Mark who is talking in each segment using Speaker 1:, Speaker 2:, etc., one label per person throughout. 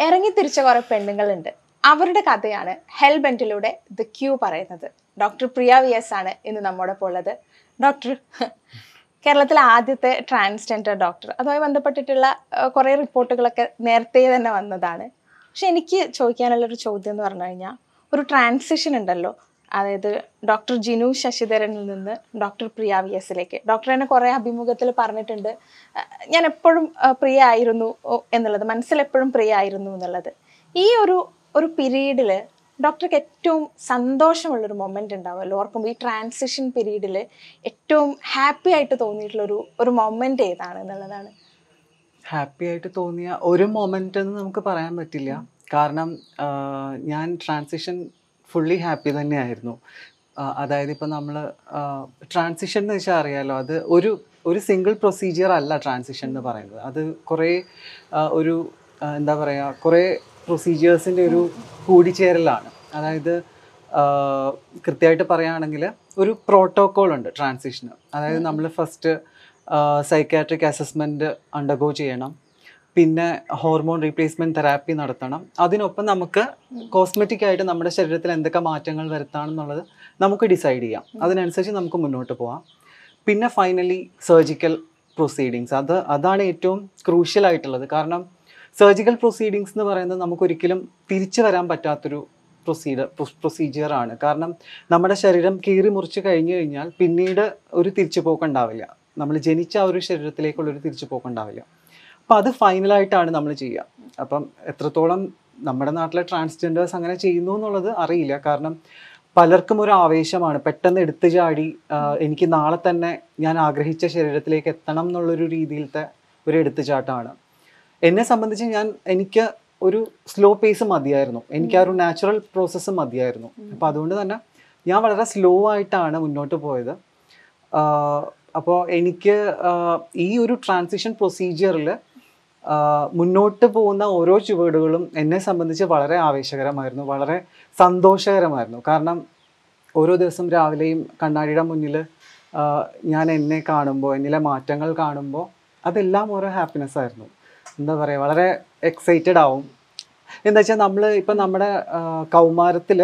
Speaker 1: ഇറങ്ങി തിരിച്ച കുറെ പെണ്ണുങ്ങളുണ്ട്. അവരുടെ കഥയാണ് ഹെൽബെന്റിലൂടെ ദ ക്യൂ പറയുന്നത്. ഡോക്ടർ പ്രിയ വി എസ് ആണ് ഇന്ന് നമ്മോടൊപ്പം ഉള്ളത്. ഡോക്ടർ കേരളത്തിലെ ആദ്യത്തെ ട്രാൻസ്ജെൻഡർ ഡോക്ടർ. അതുമായി ബന്ധപ്പെട്ടിട്ടുള്ള കുറേ റിപ്പോർട്ടുകളൊക്കെ നേരത്തെ തന്നെ വന്നതാണ്. പക്ഷെ എനിക്ക് ചോദിക്കാനുള്ള ഒരു ചോദ്യം എന്ന് പറഞ്ഞു കഴിഞ്ഞാൽ ഒരു ട്രാൻസിഷൻ ഉണ്ടല്ലോ. അതായത് ഡോക്ടർ ജിനു ശശിധരനിൽ നിന്ന് ഡോക്ടർ പ്രിയ വി എസിലേക്ക്. ഡോക്ടർ എന്നെ കുറേ അഭിമുഖത്തിൽ പറഞ്ഞിട്ടുണ്ട്. ഞാൻ എപ്പോഴും പ്രിയ ആയിരുന്നു എന്നുള്ളത് മനസ്സിലെപ്പോഴും പ്രിയ ആയിരുന്നു എന്നുള്ളത്. ഈ ഒരു ഒരു പീരീഡിൽ ഡോക്ടർക്ക് ഏറ്റവും സന്തോഷമുള്ളൊരു മൊമെന്റ് ഉണ്ടാവുമല്ലോ? ഓർക്കുമ്പോൾ ഈ ട്രാൻസിഷൻ പീരീഡിൽ ഏറ്റവും ഹാപ്പി ആയിട്ട് തോന്നിയിട്ടുള്ള ഒരു മൊമെന്റ് ഏതാണ് എന്നുള്ളതാണ്.
Speaker 2: ഹാപ്പി ആയിട്ട് തോന്നിയ ഒരു മൊമെന്റ് എന്ന് നമുക്ക് പറയാൻ പറ്റില്ല. കാരണം ഞാൻ ട്രാൻസിഷൻ ഫുള്ളി ഹാപ്പി തന്നെയായിരുന്നു. അതായത് ഇപ്പം നമ്മൾ ട്രാൻസിഷൻ എന്ന് വെച്ചാൽ അറിയാലോ അത് ഒരു ഒരു സിംഗിൾ പ്രൊസീജിയർ അല്ല ട്രാൻസിഷൻ എന്ന് പറയുന്നത്. അത് കുറേ ഒരു എന്താ പറയുക കുറേ പ്രൊസീജിയേഴ്സിന്റെ ഒരു കൂടിച്ചേരലാണ്. അതായത് കൃത്യമായിട്ട് പറയുകയാണെങ്കിൽ ഒരു പ്രോട്ടോക്കോൾ ഉണ്ട് ട്രാൻസിഷന് അതായത് നമ്മൾ ഫസ്റ്റ് സൈക്കാട്രിക് അസസ്മെന്റ് അണ്ടർഗോ ചെയ്യണം. പിന്നെ ഹോർമോൺ റീപ്ലേസ്മെന്റ് തെറാപ്പി നടത്തണം. അതിനൊപ്പം നമുക്ക് കോസ്മെറ്റിക് ആയിട്ട് നമ്മുടെ ശരീരത്തിൽ എന്തൊക്കെ മാറ്റങ്ങൾ വരുത്താണെന്നുള്ളത് നമുക്ക് ഡിസൈഡ് ചെയ്യാം. അതിനനുസരിച്ച് നമുക്ക് മുന്നോട്ട് പോവാം. പിന്നെ ഫൈനലി സർജിക്കൽ പ്രൊസീഡിങ്സ് അത് അതാണ് ഏറ്റവും ക്രൂഷ്യൽ ആയിട്ടുള്ളത്. കാരണം സർജിക്കൽ പ്രൊസീഡിങ്സ് എന്ന് പറയുന്നത് നമുക്കൊരിക്കലും തിരിച്ചു വരാൻ പറ്റാത്തൊരു പ്രൊസീഡർ പ്രൊസീജിയറാണ് കാരണം നമ്മുടെ ശരീരം കീറി മുറിച്ച് കഴിഞ്ഞു കഴിഞ്ഞാൽ പിന്നീട് ഒരു തിരിച്ചുപോക്കുണ്ടാവില്ല നമ്മൾ ജനിച്ച ആ ഒരു ശരീരത്തിലേക്കുള്ളൊരു തിരിച്ചുപോക്ക് ഉണ്ടാവില്ല. അപ്പം അത് ഫൈനലായിട്ടാണ് നമ്മൾ ചെയ്യുക. അപ്പം എത്രത്തോളം നമ്മുടെ നാട്ടിലെ ട്രാൻസ്ജെൻഡേഴ്സ് അങ്ങനെ ചെയ്യുന്നു എന്നുള്ളത് അറിയില്ല. കാരണം പലർക്കും ഒരു ആവേശമാണ്. പെട്ടെന്ന് എടുത്തു ചാടി എനിക്ക് നാളെ തന്നെ ഞാൻ ആഗ്രഹിച്ച ശരീരത്തിലേക്ക് എത്തണം എന്നുള്ളൊരു രീതിയിലത്തെ ഒരു എടുത്തുചാട്ടമാണ്. എന്നെ സംബന്ധിച്ച് ഞാൻ എനിക്ക് ഒരു സ്ലോ പേസ് മതിയായിരുന്നു. എനിക്ക് ആ ഒരു നാച്ചുറൽ പ്രോസസ്സ് മതിയായിരുന്നു. അപ്പോൾ അതുകൊണ്ട് തന്നെ ഞാൻ വളരെ സ്ലോ ആയിട്ടാണ് മുന്നോട്ട് പോയത്. അപ്പോൾ എനിക്ക് ഈ ഒരു ട്രാൻസിഷൻ പ്രൊസീജിയറിൽ മുന്നോട്ട് പോകുന്ന ഓരോ ചുവടുകളും എന്നെ സംബന്ധിച്ച് വളരെ ആവേശകരമായിരുന്നു വളരെ സന്തോഷകരമായിരുന്നു. കാരണം ഓരോ ദിവസം രാവിലെയും കണ്ണാടിയുടെ മുന്നിൽ ഞാൻ എന്നെ കാണുമ്പോൾ എന്നിലെ മാറ്റങ്ങൾ കാണുമ്പോൾ അതെല്ലാം ഓരോ ഹാപ്പിനെസ് ആയിരുന്നു. എന്താ പറയുക വളരെ എക്സൈറ്റഡ് ആവും. എന്താ വെച്ചാൽ നമ്മൾ ഇപ്പം നമ്മുടെ കൗമാരത്തിൽ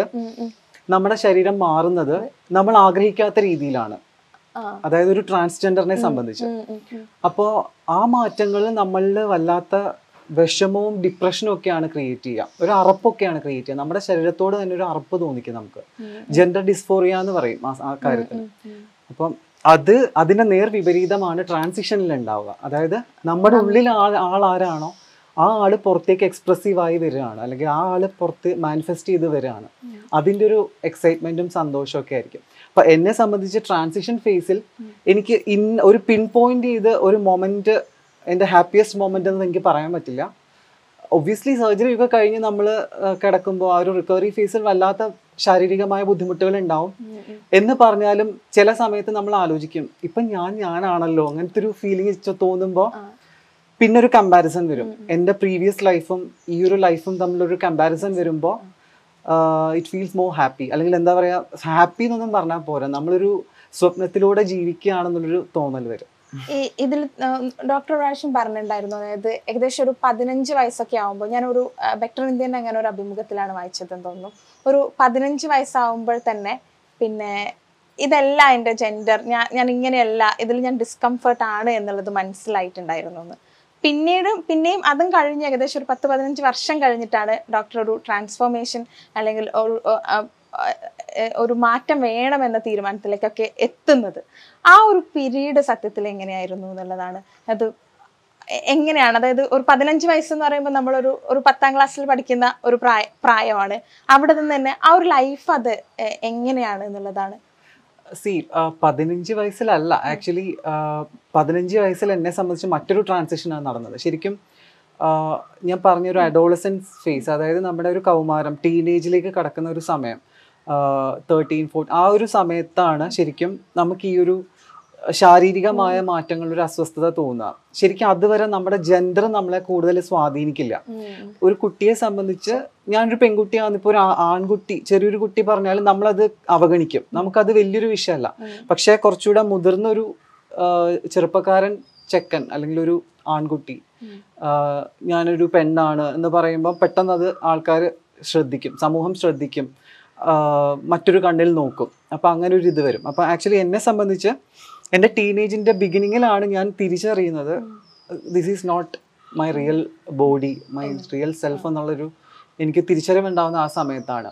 Speaker 2: നമ്മുടെ ശരീരം മാറുന്നത് നമ്മൾ ആഗ്രഹിക്കാത്ത രീതിയിലാണ്. അതായത് ഒരു ട്രാൻസ്ജെൻഡറിനെ സംബന്ധിച്ച്. അപ്പോൾ ആ മാറ്റങ്ങൾ നമ്മളിൽ വല്ലാത്ത വിഷമവും ഡിപ്രഷനും ഒക്കെയാണ് ക്രിയേറ്റ് ചെയ്യുക. ഒരു അറപ്പൊക്കെയാണ് ക്രിയേറ്റ് ചെയ്യുക. നമ്മുടെ ശരീരത്തോട് തന്നെ ഒരു അറപ്പ് തോന്നിക്കും നമുക്ക്. ജെൻഡർ ഡിസ്ഫോറിയ എന്ന് പറയും ആ- കാര്യത്തിന് കാര്യത്തിൽ. അപ്പം അത് അതിന്റെ നേർ വിപരീതമാണ് ട്രാൻസിഷനിൽ ഉണ്ടാവുക. അതായത് നമ്മുടെ ഉള്ളിൽ ആൾ ആൾ ആരാണോ ആ ആൾ പുറത്തേക്ക് എക്സ്പ്രസീവായി വരികയാണ്. അല്ലെങ്കിൽ ആ ആൾ പുറത്ത് മാനിഫെസ്റ്റ് ചെയ്ത് വരികയാണ്. അതിന്റെ ഒരു എക്സൈറ്റ്മെന്റും സന്തോഷവും ഒക്കെ ആയിരിക്കും. അപ്പൊ എന്നെ സംബന്ധിച്ച് ട്രാൻസിഷൻ ഫേസിൽ എനിക്ക് ഇൻ ഒരു പിൻ പോയിന്റ് ചെയ്ത് ഒരു മൊമെന്റ് എന്റെ ഹാപ്പിയസ്റ്റ് മൊമെന്റ് എന്ന് എനിക്ക് പറയാൻ പറ്റില്ല. ഒബ്വിയസ്ലി സർജറി ഒക്കെ കഴിഞ്ഞ് നമ്മൾ കിടക്കുമ്പോൾ ആ ഒരു റിക്കവറി ഫേസിൽ വല്ലാത്ത ശാരീരികമായ ബുദ്ധിമുട്ടുകൾ ഉണ്ടാവും. എന്ന് പറഞ്ഞാലും ചില സമയത്ത് നമ്മൾ ആലോചിക്കും ഇപ്പം ഞാൻ ഞാനാണല്ലോ അങ്ങനത്തെ ഒരു ഫീലിംഗ് തോന്നുമ്പോൾ. പിന്നെ ഒരു കമ്പാരിസൺ വരും. എന്റെ പ്രീവിയസ് ലൈഫും ഈ ഒരു ലൈഫും തമ്മിലൊരു കമ്പാരിസൺ വരുമ്പോൾ ഇറ്റ് ഫീൽസ് മോർ ഹാപ്പി അല്ലെങ്കിൽ എന്താ പറയുക ഹാപ്പി എന്നൊന്നും പറഞ്ഞാൽ പോരാ. നമ്മളൊരു സ്വപ്നത്തിലൂടെ ജീവിക്കുകയാണെന്നുള്ളൊരു തോന്നൽ വരും.
Speaker 1: ഇതിൽ ഡോക്ടർ പ്രാവശ്യം പറഞ്ഞിട്ടുണ്ടായിരുന്നു. അതായത് ഏകദേശം ഒരു പതിനഞ്ച് വയസ്സൊക്കെ ആകുമ്പോൾ ഞാനൊരു ബെറ്റർ ഇന്ത്യൻ അങ്ങനെ ഒരു അഭിമുഖത്തിലാണ് വായിച്ചതെന്ന് തോന്നുന്നു. ഒരു പതിനഞ്ച് വയസ്സാവുമ്പോൾ തന്നെ പിന്നെ ഇതല്ല എന്റെ ജെൻഡർ ഞാൻ ഞാൻ ഇങ്ങനെയല്ല ഇതിൽ ഞാൻ ഡിസ്കംഫർട്ട് ആണ് എന്നുള്ളത് മനസ്സിലായിട്ടുണ്ടായിരുന്നു എന്ന്. പിന്നീട് പിന്നെയും അതും കഴിഞ്ഞ് ഏകദേശം ഒരു പത്ത് പതിനഞ്ച് വർഷം കഴിഞ്ഞിട്ടാണ് ഡോക്ടർ ഒരു ട്രാൻസ്ഫോർമേഷൻ അല്ലെങ്കിൽ ഒരു മാറ്റം വേണമെന്ന തീരുമാനത്തിലേക്കൊക്കെ എത്തുന്നത്. ആ ഒരു പിരീഡ് സത്യത്തിൽ എങ്ങനെയായിരുന്നു എന്നുള്ളതാണ്. അത് എങ്ങനെയാണ്? അതായത് ഒരു പതിനഞ്ച് വയസ്സെന്ന് പറയുമ്പോൾ നമ്മളൊരു ഒരു പത്താം ക്ലാസ്സിൽ പഠിക്കുന്ന ഒരു പ്രായ പ്രായമാണ്. അവിടെ നിന്ന് തന്നെ ആ ഒരു ലൈഫ് അത് എങ്ങനെയാണ് എന്നുള്ളതാണ്
Speaker 2: സി പതിനഞ്ച് വയസ്സിലല്ല. ആക്ച്വലി പതിനഞ്ച് വയസ്സിൽ എന്നെ സംബന്ധിച്ച് മറ്റൊരു ട്രാൻസിഷനാണ് നടന്നത്. ശരിക്കും ഞാൻ പറഞ്ഞ ഒരു അഡോളസൻസ് ഫേസ് അതായത് നമ്മുടെ ഒരു കൗമാരം ടീനേജിലേക്ക് കടക്കുന്ന ഒരു സമയം തേർട്ടീൻ ഫോർട്ടീൻ ആ ഒരു സമയത്താണ് ശരിക്കും നമുക്ക് ഈ ഒരു ശാരീരികമായ മാറ്റങ്ങൾ ഒരു അസ്വസ്ഥത തോന്നുക. ശരിക്കും അതുവരെ നമ്മുടെ ജെൻഡർ നമ്മളെ കൂടുതൽ സ്വാധീനിക്കില്ല. ഒരു കുട്ടിയെ സംബന്ധിച്ച് ഞാനൊരു പെൺകുട്ടിയാണ്. ഇപ്പോൾ ഒരു ആൺകുട്ടി ചെറിയൊരു കുട്ടി പറഞ്ഞാൽ നമ്മളത് അവഗണിക്കും. നമുക്കത് വലിയൊരു വിഷയമല്ല. പക്ഷേ കുറച്ചുകൂടെ മുതിർന്ന ഒരു ചെറുപ്പക്കാരൻ ചെക്കൻ അല്ലെങ്കിൽ ഒരു ആൺകുട്ടി ഞാനൊരു പെണ്ണാണ് എന്ന് പറയുമ്പോൾ പെട്ടെന്ന് അത് ആൾക്കാർ ശ്രദ്ധിക്കും. സമൂഹം ശ്രദ്ധിക്കും. മറ്റൊരു കണ്ണിൽ നോക്കും. അപ്പം അങ്ങനെ ഒരു ഇത് വരും. അപ്പം ആക്ച്വലി എന്നെ സംബന്ധിച്ച് എന്റെ ടീനേജിന്റെ ബിഗിനിങ്ങിലാണ് ഞാൻ തിരിച്ചറിയുന്നത്. This is not my real body my real self എന്നുള്ളൊരു എനിക്ക് തിരിച്ചറിവുണ്ടാവുന്ന ആ സമയത്താണ്.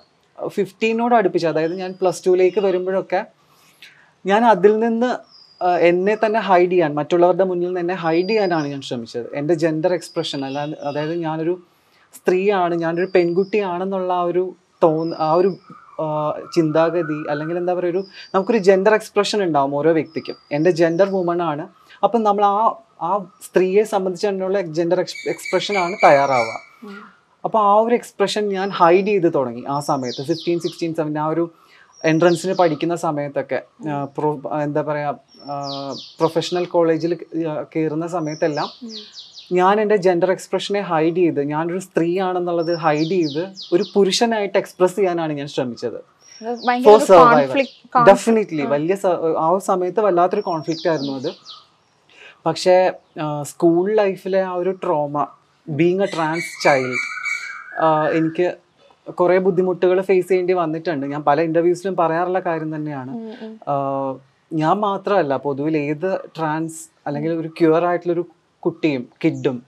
Speaker 2: ഫിഫ്റ്റീനോട് അടുപ്പിച്ച് അതായത് ഞാൻ പ്ലസ് ടുവിലേക്ക് വരുമ്പോഴൊക്കെ ഞാൻ അതിൽ നിന്ന് എന്നെ തന്നെ ഹൈഡ് ചെയ്യാൻ മറ്റുള്ളവരുടെ മുന്നിൽ നിന്ന് എന്നെ ഹൈഡ് ചെയ്യാനാണ് ഞാൻ ശ്രമിച്ചത്. എന്റെ ജെൻഡർ എക്സ്പ്രഷൻ അല്ലാതെ അതായത് ഞാനൊരു സ്ത്രീയാണ് ഞാനൊരു പെൺകുട്ടിയാണെന്നുള്ള ആ ഒരു തോന്ന ആ ഒരു ചിന്താഗതി അല്ലെങ്കിൽ എന്താ പറയുക ഒരു നമുക്കൊരു ജെൻഡർ എക്സ്പ്രഷൻ ഉണ്ടാവും ഓരോ വ്യക്തിക്കും. എന്റെ ജെൻഡർ വുമൺ ആണ്. അപ്പം നമ്മൾ ആ ആ സ്ത്രീയെ സംബന്ധിച്ച് തന്നെയുള്ള ജെൻഡർ എക്സ്പ്രഷനാണ് തയ്യാറാവുക. അപ്പോൾ ആ ഒരു എക്സ്പ്രഷൻ ഞാൻ ഹൈഡ് ചെയ്ത് തുടങ്ങി ആ സമയത്ത്. ഫിഫ്റ്റീൻ സിക്സ്റ്റീൻ സെവൻ ആ ഒരു എൻട്രൻസിന് പഠിക്കുന്ന സമയത്തൊക്കെ. എന്താ പറയുക പ്രൊഫഷണൽ കോളേജിൽ കയറുന്ന സമയത്തെല്ലാം ഞാൻ എന്റെ ജെൻഡർ എക്സ്പ്രഷനെ ഹൈഡ് ചെയ്ത് ഞാനൊരു സ്ത്രീയാണെന്നുള്ളത് ഹൈഡ് ചെയ്ത് ഒരു പുരുഷനായിട്ട് എക്സ്പ്രസ് ചെയ്യാനാണ് ഞാൻ ശ്രമിച്ചത്.
Speaker 1: ഫോർ സർവൈവൽ
Speaker 2: ഡെഫിനറ്റ്ലി വലിയ ആ സമയത്ത് വല്ലാത്തൊരു കോൺഫ്ലിക്റ്റ് ആയിരുന്നു അത്. പക്ഷേ സ്കൂൾ ലൈഫിലെ ആ ഒരു trauma being a trans child എനിക്ക് കുറേ ബുദ്ധിമുട്ടുകൾ ഫേസ് ചെയ്യേണ്ടി വന്നിട്ടുണ്ട്. ഞാൻ പല ഇന്റർവ്യൂസിലും പറയാറുള്ള കാര്യം തന്നെയാണ്. ഞാൻ മാത്രമല്ല പൊതുവിൽ ഏത് ട്രാൻസ് അല്ലെങ്കിൽ ഒരു ക്യൂർ ആയിട്ടുള്ളൊരു കുട്ടിയും കിഡും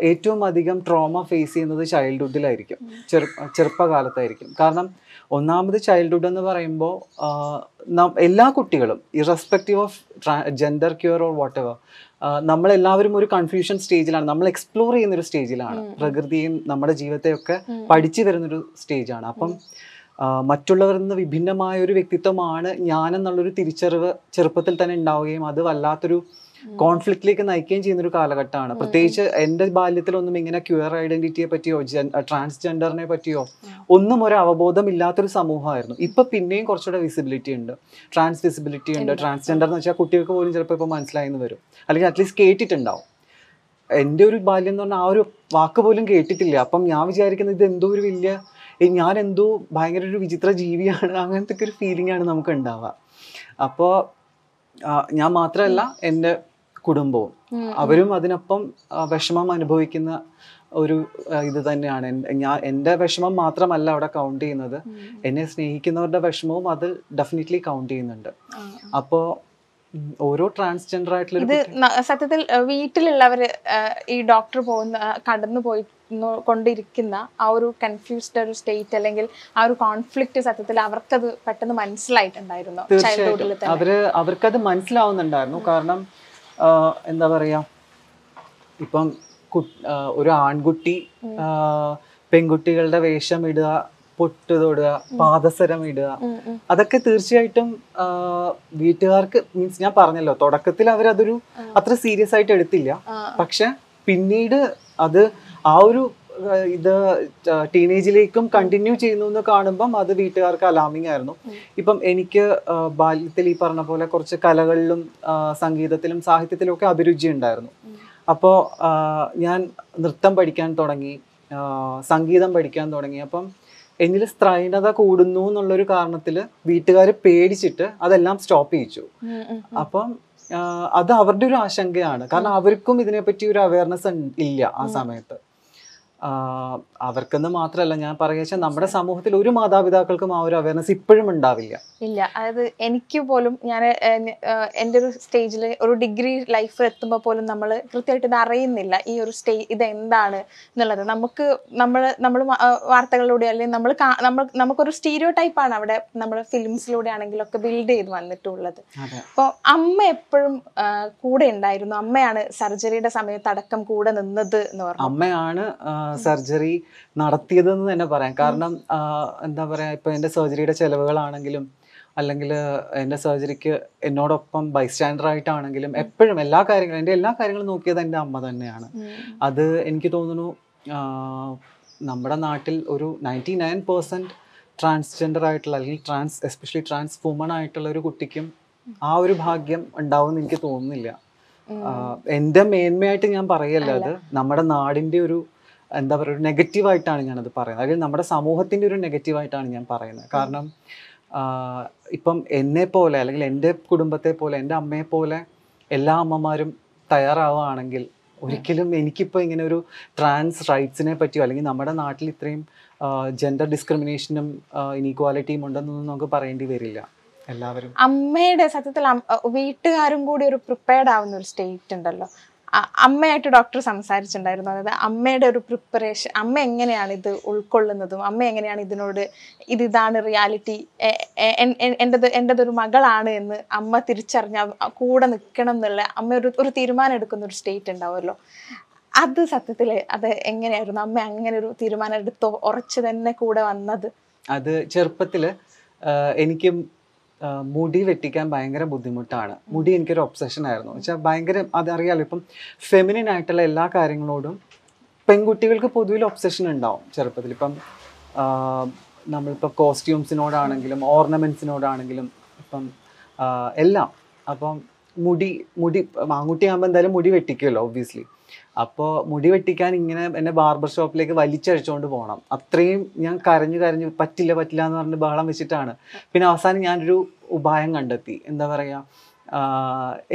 Speaker 2: ഏറ്റവും അധികം ട്രോമ ഫേസ് ചെയ്യുന്നത് ചൈൽഡ്ഹുഡിലായിരിക്കും ചെറു ചെറുപ്പകാലത്തായിരിക്കും. കാരണം ഒന്നാമത് ചൈൽഡ്ഹുഡ് എന്ന് പറയുമ്പോൾ എല്ലാ കുട്ടികളും irrespective of gender queer or whatever നമ്മളെല്ലാവരും ഒരു കൺഫ്യൂഷൻ സ്റ്റേജിലാണ് നമ്മൾ എക്സ്പ്ലോർ ചെയ്യുന്ന ഒരു സ്റ്റേജിലാണ് പ്രകൃതിയും നമ്മുടെ ജീവിതത്തെയൊക്കെ പഠിച്ചു വരുന്നൊരു സ്റ്റേജാണ് അപ്പം മറ്റുള്ളവരിൽ നിന്ന് വിഭിന്നമായ ഒരു വ്യക്തിത്വമാണ് ഞാനെന്നുള്ളൊരു തിരിച്ചറിവ് ചെറുപ്പത്തിൽ തന്നെ ഉണ്ടാവുകയും അത് വല്ലാത്തൊരു കോൺഫ്ലിക്റ്റിലേക്ക് നയിക്കുകയും ചെയ്യുന്ന ഒരു കാലഘട്ടമാണ് പ്രത്യേകിച്ച് എന്റെ ബാല്യത്തിലൊന്നും ഇങ്ങനെ ക്യൂർ ഐഡന്റിറ്റിയെ പറ്റിയോ ട്രാൻസ്ജെൻഡറിനെ പറ്റിയോ ഒന്നും ഒരു അവബോധം ഇല്ലാത്തൊരു സമൂഹമായിരുന്നു. ഇപ്പൊ പിന്നെയും കുറച്ചുകൂടെ വിസിബിലിറ്റി ഉണ്ട്. ട്രാൻസ് വിസിബിലിറ്റി ഉണ്ട്. ട്രാൻസ്ജെൻഡർ എന്ന് വെച്ചാൽ കുട്ടികൾക്ക് പോലും ചിലപ്പോൾ ഇപ്പോൾ മനസ്സിലായെന്ന് വരും. അല്ലെങ്കിൽ അറ്റ്ലീസ്റ്റ് കേട്ടിട്ടുണ്ടാവും. എന്റെ ഒരു ബാല്യം എന്ന് പറഞ്ഞാൽ ആ ഒരു വാക്ക് പോലും കേട്ടിട്ടില്ല. അപ്പം ഞാൻ വിചാരിക്കുന്നത് ഇത് എന്തോ ഒരു വലിയ ഞാൻ എന്തോ ഭയങ്കര ഒരു വിചിത്ര ജീവിയാണ്. അങ്ങനത്തെ ഒരു ഫീലിംഗ് ആണ് നമുക്ക് ഉണ്ടാവുക. അപ്പോൾ ഞാൻ മാത്രമല്ല എന്റെ കുടുംബവും. അവരും അതിനൊപ്പം വിഷമം അനുഭവിക്കുന്ന ഒരു ഇത് തന്നെയാണ്. ഞാൻ എന്റെ വിഷമം മാത്രമല്ല അവിടെ കൗണ്ട് ചെയ്യുന്നത്. എന്നെ സ്നേഹിക്കുന്നവരുടെ വിഷമവും അത് ഡെഫിനറ്റ്ലി കൗണ്ട് ചെയ്യുന്നുണ്ട്. അപ്പോൾ ഓരോ ട്രാൻസ്ജെൻഡർ ആയിട്ടുള്ള
Speaker 1: ഇത് സത്യത്തിൽ വീട്ടിലുള്ളവര് ഈ ഡോക്ടർ പോകുന്ന കടന്നു പോയി കൊണ്ടിരിക്കുന്ന ആ ഒരു കൺഫ്യൂസ്ഡ് ഒരു സ്റ്റേറ്റ് അല്ലെങ്കിൽ ആ ഒരു കോൺഫ്ലിക്റ്റ് സത്യത്തിൽ അവർക്കത് പെട്ടെന്ന് മനസ്സിലായിട്ടുണ്ടായിരുന്നു ചൈൽഡ്ഹുഡിൽ
Speaker 2: അവർ അവർക്കത് മനസ്സിലാവുന്നുണ്ടായിരുന്നു. കാരണം എന്താ പറയാ ഇപ്പം ഒരു ആൺകുട്ടി പെൺകുട്ടികളുടെ വേഷം ഇടുക പൊട്ട് തൊടുക പാദസരം ഇടുക. അതൊക്കെ തീർച്ചയായിട്ടും വീട്ടുകാർക്ക് മീൻസ് ഞാൻ പറഞ്ഞല്ലോ തുടക്കത്തിൽ അവരതൊരു അത്ര സീരിയസ് ആയിട്ട് എടുത്തില്ല. പക്ഷെ പിന്നീട് അത് ആ ഒരു ഇത് ടീനേജിലേക്കും കണ്ടിന്യൂ ചെയ്യുന്നു എന്ന് കാണുമ്പം അത് വീട്ടുകാർക്ക് അലാമിങ് ആയിരുന്നു. ഇപ്പം എനിക്ക് ബാല്യത്തിൽ ഈ പറഞ്ഞ പോലെ കുറച്ച് കലകളിലും സംഗീതത്തിലും സാഹിത്യത്തിലും ഒക്കെ അഭിരുചി ഉണ്ടായിരുന്നു. അപ്പോൾ ഞാൻ നൃത്തം പഠിക്കാൻ തുടങ്ങി സംഗീതം പഠിക്കാൻ തുടങ്ങി. അപ്പം എന്നിൽ സ്ത്രൈണത കൂടുന്നു എന്നുള്ളൊരു കാരണത്തിൽ വീട്ടുകാർ പേടിച്ചിട്ട് അതെല്ലാം സ്റ്റോപ്പ് ചെയ്യിച്ചു. അപ്പം അത് അവരുടെ ഒരു ആശങ്കയാണ്. കാരണം അവർക്കും ഇതിനെപ്പറ്റി ഒരു അവയർനെസ് ഇല്ല ആ സമയത്ത്. അവർക്കെന്ന് മാത്രല്ല ഞാൻ പറയുക നമ്മുടെ സമൂഹത്തിൽ ഒരു മാതാപിതാക്കൾക്കും ആ ഒരു അവയർനെസ് ഇപ്പോഴും ഉണ്ടാവില്ല.
Speaker 1: ഇല്ല അതായത് എനിക്ക് പോലും ഞാൻ എന്റെ ഒരു സ്റ്റേജിൽ ഒരു ഡിഗ്രി ലൈഫിൽ എത്തുമ്പോൾ പോലും നമ്മൾ കൃത്യമായിട്ട് ഇത് അറിയുന്നില്ല ഈ ഒരു സ്റ്റേ ഇത് എന്താണ് എന്നുള്ളത്. നമുക്ക് നമ്മൾ നമ്മൾ വാർത്തകളിലൂടെ അല്ലെങ്കിൽ നമ്മൾ നമ്മൾ നമുക്കൊരു സ്റ്റീരിയോ ടൈപ്പാണ് അവിടെ നമ്മൾ ഫിലിംസിലൂടെ ആണെങ്കിലൊക്കെ ബിൽഡ് ചെയ്ത് വന്നിട്ടുള്ളത്. അപ്പോൾ അമ്മ എപ്പോഴും കൂടെ ഉണ്ടായിരുന്നു. അമ്മയാണ് സർജറിയുടെ സമയത്ത് അടക്കം കൂടെ നിന്നത് എന്ന് പറഞ്ഞു.
Speaker 2: അമ്മയാണ് സർജറി നടത്തിയതെന്ന് തന്നെ പറയാം. കാരണം എന്താ പറയാ ഇപ്പൊ എന്റെ സർജറിയുടെ ചെലവുകളാണെങ്കിലും അല്ലെങ്കിൽ എന്റെ സർജറിക്ക് എന്നോടൊപ്പം ബൈസ്റ്റാൻഡർ ആയിട്ടാണെങ്കിലും എപ്പോഴും എല്ലാ കാര്യങ്ങളും എന്റെ എല്ലാ കാര്യങ്ങളും നോക്കിയത് എന്റെ അമ്മ തന്നെയാണ്. അത് എനിക്ക് തോന്നുന്നു നമ്മുടെ നാട്ടിൽ ഒരു നയന്റി നയൻ പെർസെന്റ് ട്രാൻസ്ജെൻഡർ ആയിട്ടുള്ള അല്ലെങ്കിൽ ട്രാൻസ് എസ്പെഷ്യലി ട്രാൻസ് വുമൺ ആയിട്ടുള്ള ഒരു കുട്ടിക്കും ആ ഒരു ഭാഗ്യം ഉണ്ടാവുമെന്ന് എനിക്ക് തോന്നുന്നില്ല. എന്റെ മേന്മയായിട്ട് ഞാൻ പറയല്ല അത്. നമ്മുടെ നാടിന്റെ ഒരു എന്താ പറയുക ഒരു നെഗറ്റീവായിട്ടാണ് ഞാനത് പറയുന്നത്. അതായത് നമ്മുടെ സമൂഹത്തിന്റെ ഒരു നെഗറ്റീവായിട്ടാണ് ഞാൻ പറയുന്നത്. കാരണം ഇപ്പം എന്നെ പോലെ അല്ലെങ്കിൽ എന്റെ കുടുംബത്തെ പോലെ എന്റെ അമ്മയെ പോലെ എല്ലാ അമ്മമാരും തയ്യാറാവുകയാണെങ്കിൽ ഒരിക്കലും എനിക്കിപ്പോൾ ഇങ്ങനെ ഒരു ട്രാൻസ് റൈറ്റ്സിനെ പറ്റിയോ അല്ലെങ്കിൽ നമ്മുടെ നാട്ടിൽ ഇത്രയും ജെൻഡർ ഡിസ്ക്രിമിനേഷനും ഇനീക്വാലിറ്റിയും ഉണ്ടെന്നൊന്നും നമുക്ക് പറയേണ്ടി വരില്ല. എല്ലാവരും.
Speaker 1: അമ്മയുടെ സത്യത്തിൽ വീട്ടുകാരും കൂടി ഒരു പ്രിപ്പയർഡ് ആവുന്ന ഒരു സ്റ്റേറ്റ് ഉണ്ടല്ലോ. അമ്മയായിട്ട് ഡോക്ടർ സംസാരിച്ചിട്ടുണ്ടായിരുന്നു. അതായത് അമ്മയുടെ ഒരു പ്രിപ്പറേഷൻ അമ്മ എങ്ങനെയാണ് ഇത് ഉൾക്കൊള്ളുന്നതും അമ്മ എങ്ങനെയാണ് ഇതിനോട് ഇത് ഇതാണ് റിയാലിറ്റി എന്റെത് എന്റെതൊരു മകളാണ് എന്ന് അമ്മ തിരിച്ചറിഞ്ഞ കൂടെ നിൽക്കണം എന്നുള്ള അമ്മ ഒരു ഒരു തീരുമാനം എടുക്കുന്ന ഒരു സ്റ്റേറ്റ് ഉണ്ടാവുമല്ലോ. അത് സത്യത്തിൽ അത് എങ്ങനെയായിരുന്നു? അമ്മ അങ്ങനെ ഒരു തീരുമാനം എടുത്തോ? ഉറച്ചു തന്നെ കൂടെ വന്നത്?
Speaker 2: അത് ചെറുപ്പത്തിൽ എനിക്ക് മുടി വെട്ടിക്കാൻ ഭയങ്കര ബുദ്ധിമുട്ടാണ്. മുടി എനിക്കൊരു ഒബ്സഷൻ ആയിരുന്നു. വെച്ചാൽ ഭയങ്കര അതറിയാലോ ഇപ്പം ഫെമിനിൻ ആയിട്ടുള്ള എല്ലാ കാര്യങ്ങളോടും പെൺകുട്ടികൾക്ക് പൊതുവിൽ ഒബ്സഷൻ ഉണ്ടാവും ചെറുപ്പത്തിൽ. ഇപ്പം നമ്മളിപ്പോൾ കോസ്റ്റ്യൂംസിനോടാണെങ്കിലും ഓർണമെന്റ്സിനോടാണെങ്കിലും ഇപ്പം എല്ലാം. അപ്പം മുടി മുടി ആൺകുട്ടിയാകുമ്പോൾ എന്തായാലും മുടി വെട്ടിക്കുമല്ലോ ഒബ്വിയസ്ലി അപ്പോൾ മുടി വെട്ടിക്കാൻ ഇങ്ങനെ എന്നെ ബാർബർ ഷോപ്പിലേക്ക് വലിച്ചഴിച്ചുകൊണ്ട് പോകണം അത്രയും ഞാൻ കരഞ്ഞു കരഞ്ഞു പറ്റില്ല പറ്റില്ല എന്ന് പറഞ്ഞ് ബഹളം വെച്ചിട്ടാണ്. പിന്നെ അവസാനം ഞാനൊരു ഉപായം കണ്ടെത്തി. എന്താ പറയുക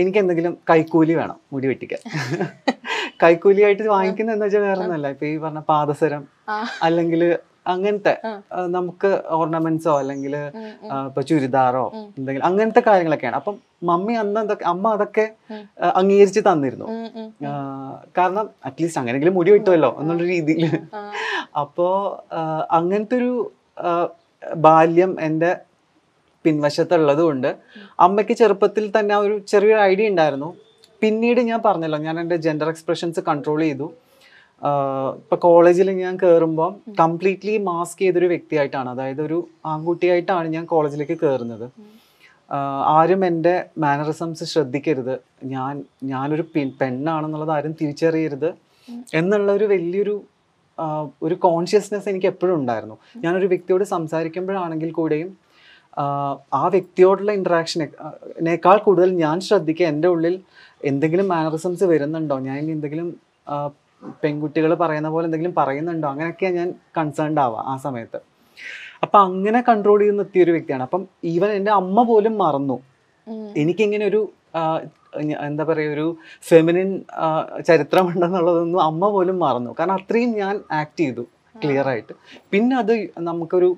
Speaker 2: എനിക്ക് എന്തെങ്കിലും കൈക്കൂലി വേണം മുടി വെട്ടിക്കാൻ. കൈക്കൂലിയായിട്ട് വാങ്ങിക്കുന്ന എന്താ വെച്ചാൽ വേറെ ഒന്നല്ല ഇപ്പൊ ഈ പറഞ്ഞ പാദസരം അല്ലെങ്കിൽ അങ്ങനത്തെ നമുക്ക് ഓർണമെന്റ്സോ അല്ലെങ്കിൽ. ഇപ്പൊ ചുരിദാറോ എന്തെങ്കിലും അങ്ങനത്തെ കാര്യങ്ങളൊക്കെയാണ്. അപ്പം മമ്മി അന്ന് എന്തൊക്കെ അമ്മ അതൊക്കെ. അംഗീകരിച്ച് തന്നിരുന്നു. കാരണം അറ്റ്ലീസ്റ്റ് അങ്ങനെങ്കിലും മുടി വെട്ടുമല്ലോ എന്നുള്ള രീതിയിൽ. അപ്പോ അങ്ങനത്തെ ഒരു ബാല്യം എന്റെ പിൻവശത്തുള്ളത് കൊണ്ട് അമ്മയ്ക്ക് ചെറുപ്പത്തിൽ തന്നെ ആ ഒരു ചെറിയൊരു ഐഡിയ ഉണ്ടായിരുന്നു. പിന്നീട് ഞാൻ പറഞ്ഞല്ലോ ഞാൻ എന്റെ ജെൻഡർ എക്സ്പ്രഷൻസ് കൺട്രോൾ ചെയ്തു. ഇപ്പം കോളേജിൽ ഞാൻ കയറുമ്പോൾ കംപ്ലീറ്റ്ലി മാസ്ക് ചെയ്തൊരു വ്യക്തിയായിട്ടാണ് അതായത് ഒരു ആൺകുട്ടിയായിട്ടാണ് ഞാൻ കോളേജിലേക്ക് കയറുന്നത് ആരും എന്റെ മാനറിസംസ് ശ്രദ്ധിക്കരുത്. ഞാൻ ഞാനൊരു പെണ്ണാണെന്നുള്ളത് ആരും തിരിച്ചറിയരുത്. എന്നുള്ള ഒരു വലിയൊരു ഒരു കോൺഷ്യസ്നെസ് എനിക്ക് എപ്പോഴും ഉണ്ടായിരുന്നു. ഞാനൊരു വ്യക്തിയോട് സംസാരിക്കുമ്പോഴാണെങ്കിൽ കൂടെയും ആ വ്യക്തിയോടുള്ള ഇൻട്രാക്ഷനേക്കാൾ കൂടുതൽ ഞാൻ ശ്രദ്ധിക്കുക എന്റെ ഉള്ളിൽ എന്തെങ്കിലും മാനറിസംസ് വരുന്നുണ്ടോ? ഞാൻ എന്തെങ്കിലും പെൺകുട്ടികൾ പറയുന്ന പോലെ എന്തെങ്കിലും പറയുന്നുണ്ടോ? അങ്ങനെയൊക്കെയാണ് ഞാൻ കൺസേൺഡ് ആവുക ആ സമയത്ത്. അപ്പം അങ്ങനെ കൺട്രോൾ ചെയ്ത് നിർത്തിയ ഒരു വ്യക്തിയാണ്. അപ്പം ഈവൻ എന്റെ അമ്മ പോലും മറന്നു. എനിക്കിങ്ങനെ ഒരു എന്താ പറയുക ഒരു ഫെമിനിൻ ചരിത്രമുണ്ടെന്നുള്ളതൊന്നും അമ്മ പോലും മറന്നു. കാരണം അത്രയും ഞാൻ ആക്ട് ചെയ്തു ക്ലിയർ ആയിട്ട്. പിന്നെ അത് നമുക്കൊരു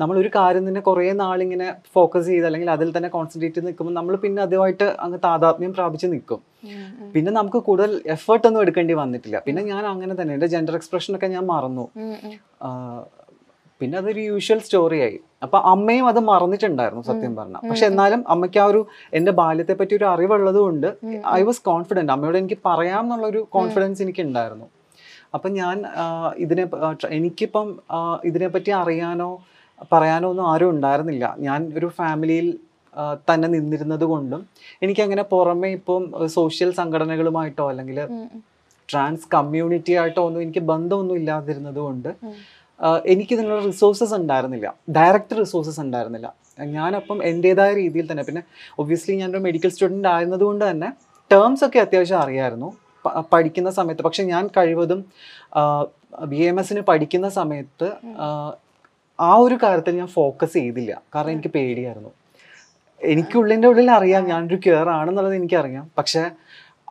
Speaker 2: നമ്മളൊരു കാര്യം തന്നെ കുറേ നാളിങ്ങനെ ഫോക്കസ് ചെയ്ത് അല്ലെങ്കിൽ അതിൽ തന്നെ കോൺസെൻട്രേറ്റ് ചെയ്ത് നിൽക്കുമ്പോൾ നമ്മൾ പിന്നെ അതുമായിട്ട് അങ്ങ് താതാത്മ്യം പ്രാപിച്ച് നിൽക്കും. പിന്നെ നമുക്ക് കൂടുതൽ എഫേർട്ട് ഒന്നും എടുക്കേണ്ടി വന്നിട്ടില്ല. പിന്നെ ഞാൻ അങ്ങനെ തന്നെ എന്റെ ജെൻഡർ എക്സ്പ്രഷനൊക്കെ ഞാൻ മറന്നു. പിന്നെ അതൊരു യൂഷ്വൽ സ്റ്റോറിയായി അപ്പൊ അമ്മയും അത് മറന്നിട്ടുണ്ടായിരുന്നു സത്യം പറഞ്ഞാൽ പക്ഷെ എന്നാലും അമ്മയ്ക്ക് ആ ഒരു എന്റെ ബാല്യത്തെ പറ്റി ഒരു അറിവുള്ളത് കൊണ്ട് ഐ വാസ് കോൺഫിഡന്റ് അമ്മയോട് എനിക്ക് പറയാം എന്നുള്ളൊരു കോൺഫിഡൻസ് എനിക്ക് ഉണ്ടായിരുന്നു അപ്പൊ ഞാൻ ഇതിനെ എനിക്കിപ്പം ഇതിനെപ്പറ്റി അറിയാനോ പറയാനോ ഒന്നും ആരും ഉണ്ടായിരുന്നില്ല. ഞാൻ ഒരു ഫാമിലിയിൽ തന്നെ നിന്നിരുന്നത് കൊണ്ടും എനിക്കങ്ങനെ പുറമെ ഇപ്പം സോഷ്യൽ സംഘടനകളുമായിട്ടോ അല്ലെങ്കിൽ. ട്രാൻസ് കമ്മ്യൂണിറ്റി ആയിട്ടോ ഒന്നും എനിക്ക് ബന്ധമൊന്നും ഇല്ലാതിരുന്നത് കൊണ്ട്. എനിക്ക് ഇതിനുള്ള റിസോഴ്സസ് ഉണ്ടായിരുന്നില്ല. ഡയറക്റ്റ് റിസോഴ്സസ് ഉണ്ടായിരുന്നില്ല. ഞാനപ്പം എന്റെതായ രീതിയിൽ തന്നെ പിന്നെ ഒബ്വിയസ്ലി ഞാനൊരു മെഡിക്കൽ സ്റ്റുഡന്റ് ആയിരുന്നത് കൊണ്ട് തന്നെ ടേംസ് ഒക്കെ അത്യാവശ്യം അറിയായിരുന്നു. പഠിക്കുന്ന സമയത്ത്. പക്ഷെ ഞാൻ കഴിവതും ബി എം എസിന് പഠിക്കുന്ന സമയത്ത് ആ, ആ ഒരു കാര്യത്തിൽ ഞാൻ ഫോക്കസ് ചെയ്തില്ല. കാരണം എനിക്ക് പേടിയായിരുന്നു. എനിക്കുള്ളിന്റെ ഉള്ളിൽ അറിയാം ഞാനൊരു കെയർ ആണെന്നുള്ളത് എനിക്കറിയാം. പക്ഷെ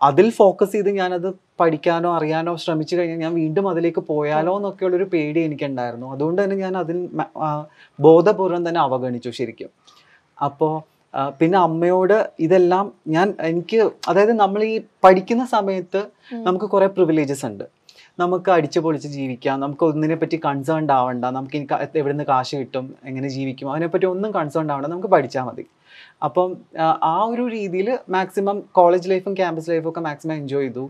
Speaker 2: അതിൽ ഫോക്കസ് ചെയ്ത് ഞാനത് പഠിക്കാനോ അറിയാനോ ശ്രമിച്ചു കഴിഞ്ഞാൽ ഞാൻ വീണ്ടും അതിലേക്ക് പോയാലോ എന്നൊക്കെയുള്ളൊരു പേടി എനിക്കുണ്ടായിരുന്നു. അതുകൊണ്ട് തന്നെ ഞാൻ അതിൽ ബോധപൂർവം ബോധപൂർവം തന്നെ അവഗണിച്ചു ശരിക്കും. അപ്പോൾ പിന്നെ അമ്മയോട് ഇതെല്ലാം ഞാൻ എനിക്ക് അതായത് നമ്മൾ ഈ പഠിക്കുന്ന സമയത്ത് നമുക്ക് കുറേ പ്രിവിലേജസ് ഉണ്ട്. നമുക്ക് അടിച്ചു പൊളിച്ച് ജീവിക്കാം. നമുക്ക് ഒന്നിനെ പറ്റി കൺസേൺഡ് ആവണ്ട. നമുക്ക് എവിടെ നിന്ന് കാശ് കിട്ടും? എങ്ങനെ ജീവിക്കും? അതിനെപ്പറ്റി ഒന്നും കൺസേൺ ആവണ്ട. നമുക്ക് പഠിച്ചാൽ മതി. അപ്പം ആ, ഒരു രീതിയിൽ മാക്സിമം കോളേജ് ലൈഫും ക്യാമ്പസ് ലൈഫും ഒക്കെ മാക്സിമം എൻജോയ് ചെയ്തു.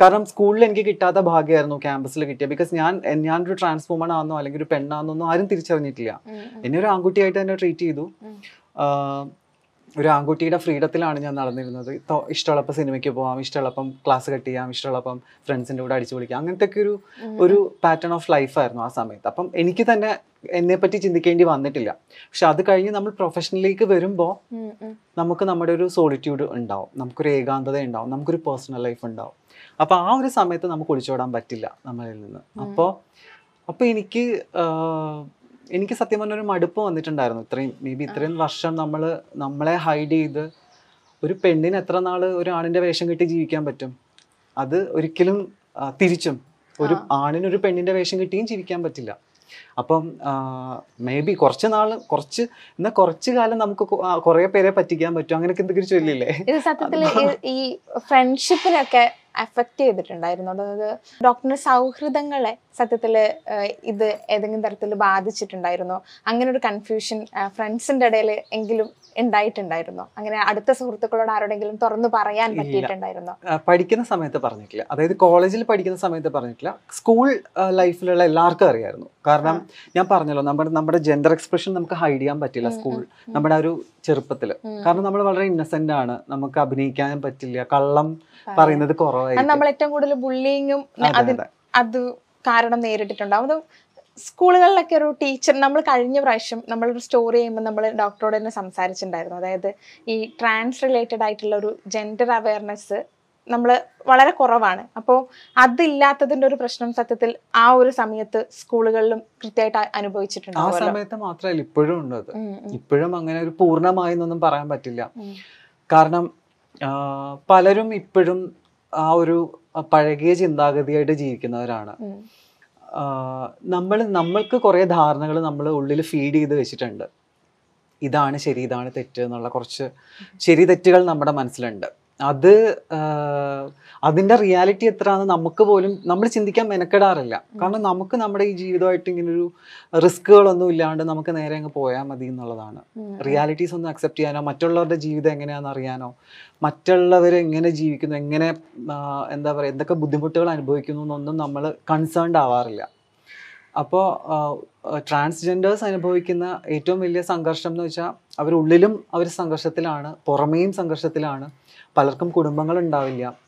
Speaker 2: കാരണം സ്കൂളിൽ എനിക്ക് കിട്ടാത്ത ഭാഗ്യമായിരുന്നു ക്യാമ്പസിൽ കിട്ടിയ. ബിക്കോസ് ഞാൻ ഞാനൊരു ട്രാൻസ്ഫോമൺ ആണെന്നോ അല്ലെങ്കിൽ ഒരു പെണ്ണാണെന്നോ ആരും തിരിച്ചറിഞ്ഞിട്ടില്ല. എന്നെ ഒരു ആൺകുട്ടിയായിട്ട് തന്നെ ട്രീറ്റ് ചെയ്തു. ഒരു ആൺകുട്ടിയുടെ ഫ്രീഡത്തിലാണ് ഞാൻ നടന്നിരുന്നത്. ഇഷ്ടമുള്ളപ്പം ഇഷ്ടമുള്ളപ്പോൾ സിനിമയ്ക്ക് പോവാം ഇഷ്ടമുള്ളപ്പം ക്ലാസ് കട്ട് ചെയ്യാം ഇഷ്ടമുള്ളപ്പം ഫ്രണ്ട്സിന്റെ കൂടെ അടിച്ചു പൊളിക്കാം. അങ്ങനത്തെ ഒക്കെ ഒരു ഒരു പാറ്റേൺ ഓഫ് ലൈഫായിരുന്നു ആ സമയത്ത്. അപ്പം എനിക്ക് തന്നെ എന്നെപ്പറ്റി ചിന്തിക്കേണ്ടി വന്നിട്ടില്ല. പക്ഷെ അത് കഴിഞ്ഞ് നമ്മൾ പ്രൊഫഷനിലേക്ക് വരുമ്പോൾ. നമുക്ക് നമ്മുടെ ഒരു സോളിറ്റ്യൂഡ് ഉണ്ടാവും. നമുക്കൊരു ഏകാന്തത ഉണ്ടാവും. നമുക്കൊരു പേഴ്സണൽ ലൈഫ് ഉണ്ടാവും. അപ്പോൾ ആ ഒരു സമയത്ത് നമുക്ക് ഒളിച്ചോടാൻ പറ്റില്ല നമ്മളിൽ നിന്ന്. അപ്പോൾ അപ്പോൾ എനിക്ക് എനിക്ക് സത്യം പറഞ്ഞ ഒരു മടുപ്പ് വന്നിട്ടുണ്ടായിരുന്നു. ഇത്രയും മേ ബി ഇത്രയും വർഷം നമ്മൾ നമ്മളെ ഹൈഡ് ചെയ്ത് ഒരു പെണ്ണിന് എത്ര നാൾ ഒരു ആണിന്റെ വേഷം കെട്ടി ജീവിക്കാൻ പറ്റും? അത് ഒരിക്കലും തിരിച്ചും. ഒരു ആണിനൊരു പെണ്ണിന്റെ വേഷം കിട്ടിയും ജീവിക്കാൻ പറ്റില്ല. അപ്പം മേ ബി കുറച്ച് നാൾ കുറച്ച് എന്നാൽ കുറച്ച് കാലം നമുക്ക് കുറെ കുറേ പേരെ പറ്റിക്കാൻ പറ്റും. അങ്ങനെയൊക്കെ എന്തെങ്കിലും ചൊല്ലില്ലേ?
Speaker 1: ഇത് സത്യത്തിൽ ഈ ഫ്രണ്ട്ഷിപ്പിനൊക്കെ അഫക്റ്റ് ചെയ്തിട്ടുണ്ടായിരുന്നു. അതായത് ഡോക്ടറിന്റെ സൗഹൃദങ്ങളെ സത്യത്തിൽ ഇത് ഏതെങ്കിലും തരത്തിൽ ബാധിച്ചിട്ടുണ്ടായിരുന്നോ. അങ്ങനെ ഒരു കൺഫ്യൂഷൻ ഫ്രണ്ട്സിന്റെ ഇടയിൽ എങ്കിലും ഉണ്ടായിട്ടുണ്ടായിരുന്നോ? അങ്ങനെ അടുത്ത സുഹൃത്തുക്കളോട് ആരോടെങ്കിലും തുറന്നു പറയാൻ പറ്റിയിട്ടുണ്ടായിരുന്നോ?
Speaker 2: പഠിക്കുന്ന സമയത്ത് പറഞ്ഞിട്ടില്ല. അതായത് കോളേജിൽ പഠിക്കുന്ന സമയത്ത് പറഞ്ഞിട്ടില്ല. സ്കൂൾ ലൈഫിലുള്ള എല്ലാവർക്കും അറിയായിരുന്നു. കാരണം ഞാൻ പറഞ്ഞല്ലോ നമ്മുടെ നമ്മുടെ ജെൻഡർ എക്സ്പ്രഷൻ നമുക്ക് ഹൈഡ് ചെയ്യാൻ പറ്റില്ല സ്കൂൾ നമ്മുടെ ഒരു ചെറുപ്പത്തിൽ കാരണം നമ്മൾ വളരെ ഇന്നസെന്റ് ആണ്. നമുക്ക് അഭിനയിക്കാൻ പറ്റില്ല. കള്ളം പറയുന്നത് കുറവായിരുന്നു
Speaker 1: നമ്മൾ ഏറ്റവും കൂടുതൽ ബുള്ളിങ്ങും
Speaker 2: അത്
Speaker 1: കാരണം നേരിട്ടിട്ടുണ്ടാവും. സ്കൂളുകളിലൊക്കെ ഒരു ടീച്ചർ നമ്മൾ കഴിഞ്ഞ പ്രാവശ്യം നമ്മളൊരു സ്റ്റോറി ചെയ്യുമ്പോൾ നമ്മൾ ഡോക്ടറോട് തന്നെ സംസാരിച്ചിട്ടുണ്ടായിരുന്നു. അതായത് ഈ ട്രാൻസ് റിലേറ്റഡ് ആയിട്ടുള്ള ഒരു ജെൻഡർ അവയർനെസ് നമ്മൾ വളരെ കുറവാണ്. അപ്പോൾ അതില്ലാത്തതിന്റെ ഒരു പ്രശ്നം സത്യത്തിൽ ആ ഒരു സമയത്ത് സ്കൂളുകളിലും കൃത്യമായിട്ട്
Speaker 2: അനുഭവിച്ചിട്ടുണ്ട്.
Speaker 1: ആ
Speaker 2: സമയത്ത് മാത്രമല്ല ഇപ്പോഴും ഉണ്ട് അത്. ഇപ്പോഴും അങ്ങനെ ഒരു പൂർണമായി എന്നൊന്നും പറയാൻ പറ്റില്ല. കാരണം പലരും ഇപ്പോഴും ആ ഒരു പഴകിയ ചിന്താഗതിയായിട്ട് ജീവിക്കുന്നവരാണ്. നമ്മൾ നമ്മൾക്ക് കുറേ ധാരണകൾ നമ്മൾ ഉള്ളിൽ ഫീഡ് ചെയ്ത് വെച്ചിട്ടുണ്ട്. ഇതാണ് ശരി ഇതാണ് തെറ്റ് എന്നുള്ള കുറച്ച് ശരി തെറ്റുകൾ നമ്മുടെ മനസ്സിലുണ്ട്. അത് അതിന്റെ അതിന്റെ റിയാലിറ്റി എത്രയാണെന്ന് നമുക്ക് പോലും നമ്മൾ ചിന്തിക്കാൻ മെനക്കെടാറില്ല. കാരണം നമുക്ക് നമ്മുടെ ഈ ജീവിതമായിട്ട് ഇങ്ങനെ ഒരു റിസ്കുകളൊന്നും ഇല്ലാണ്ട് നമുക്ക് നേരെ അങ്ങ് പോയാൽ മതി എന്നുള്ളതാണ്. റിയാലിറ്റീസ് ഒന്ന് അക്സെപ്റ്റ് ചെയ്യാനോ മറ്റുള്ളവരുടെ ജീവിതം എങ്ങനെയാണെന്ന് അറിയാനോ മറ്റുള്ളവർ എങ്ങനെ ജീവിക്കുന്നു എങ്ങനെ എന്താ പറയുക എന്തൊക്കെ ബുദ്ധിമുട്ടുകൾ അനുഭവിക്കുന്നു എന്നൊന്നും നമ്മൾ കൺസേൺഡ് ആവാറില്ല. അപ്പോൾ ട്രാൻസ്ജെൻഡേഴ്സ് അനുഭവിക്കുന്ന ഏറ്റവും വലിയ സംഘർഷം എന്ന് വെച്ചാൽ അവരുള്ളിലും അവർ സംഘർഷത്തിലാണ് പുറമേയും സംഘർഷത്തിലാണ്. പലർക്കും കുടുംബങ്ങൾ ഉണ്ടാവില്ല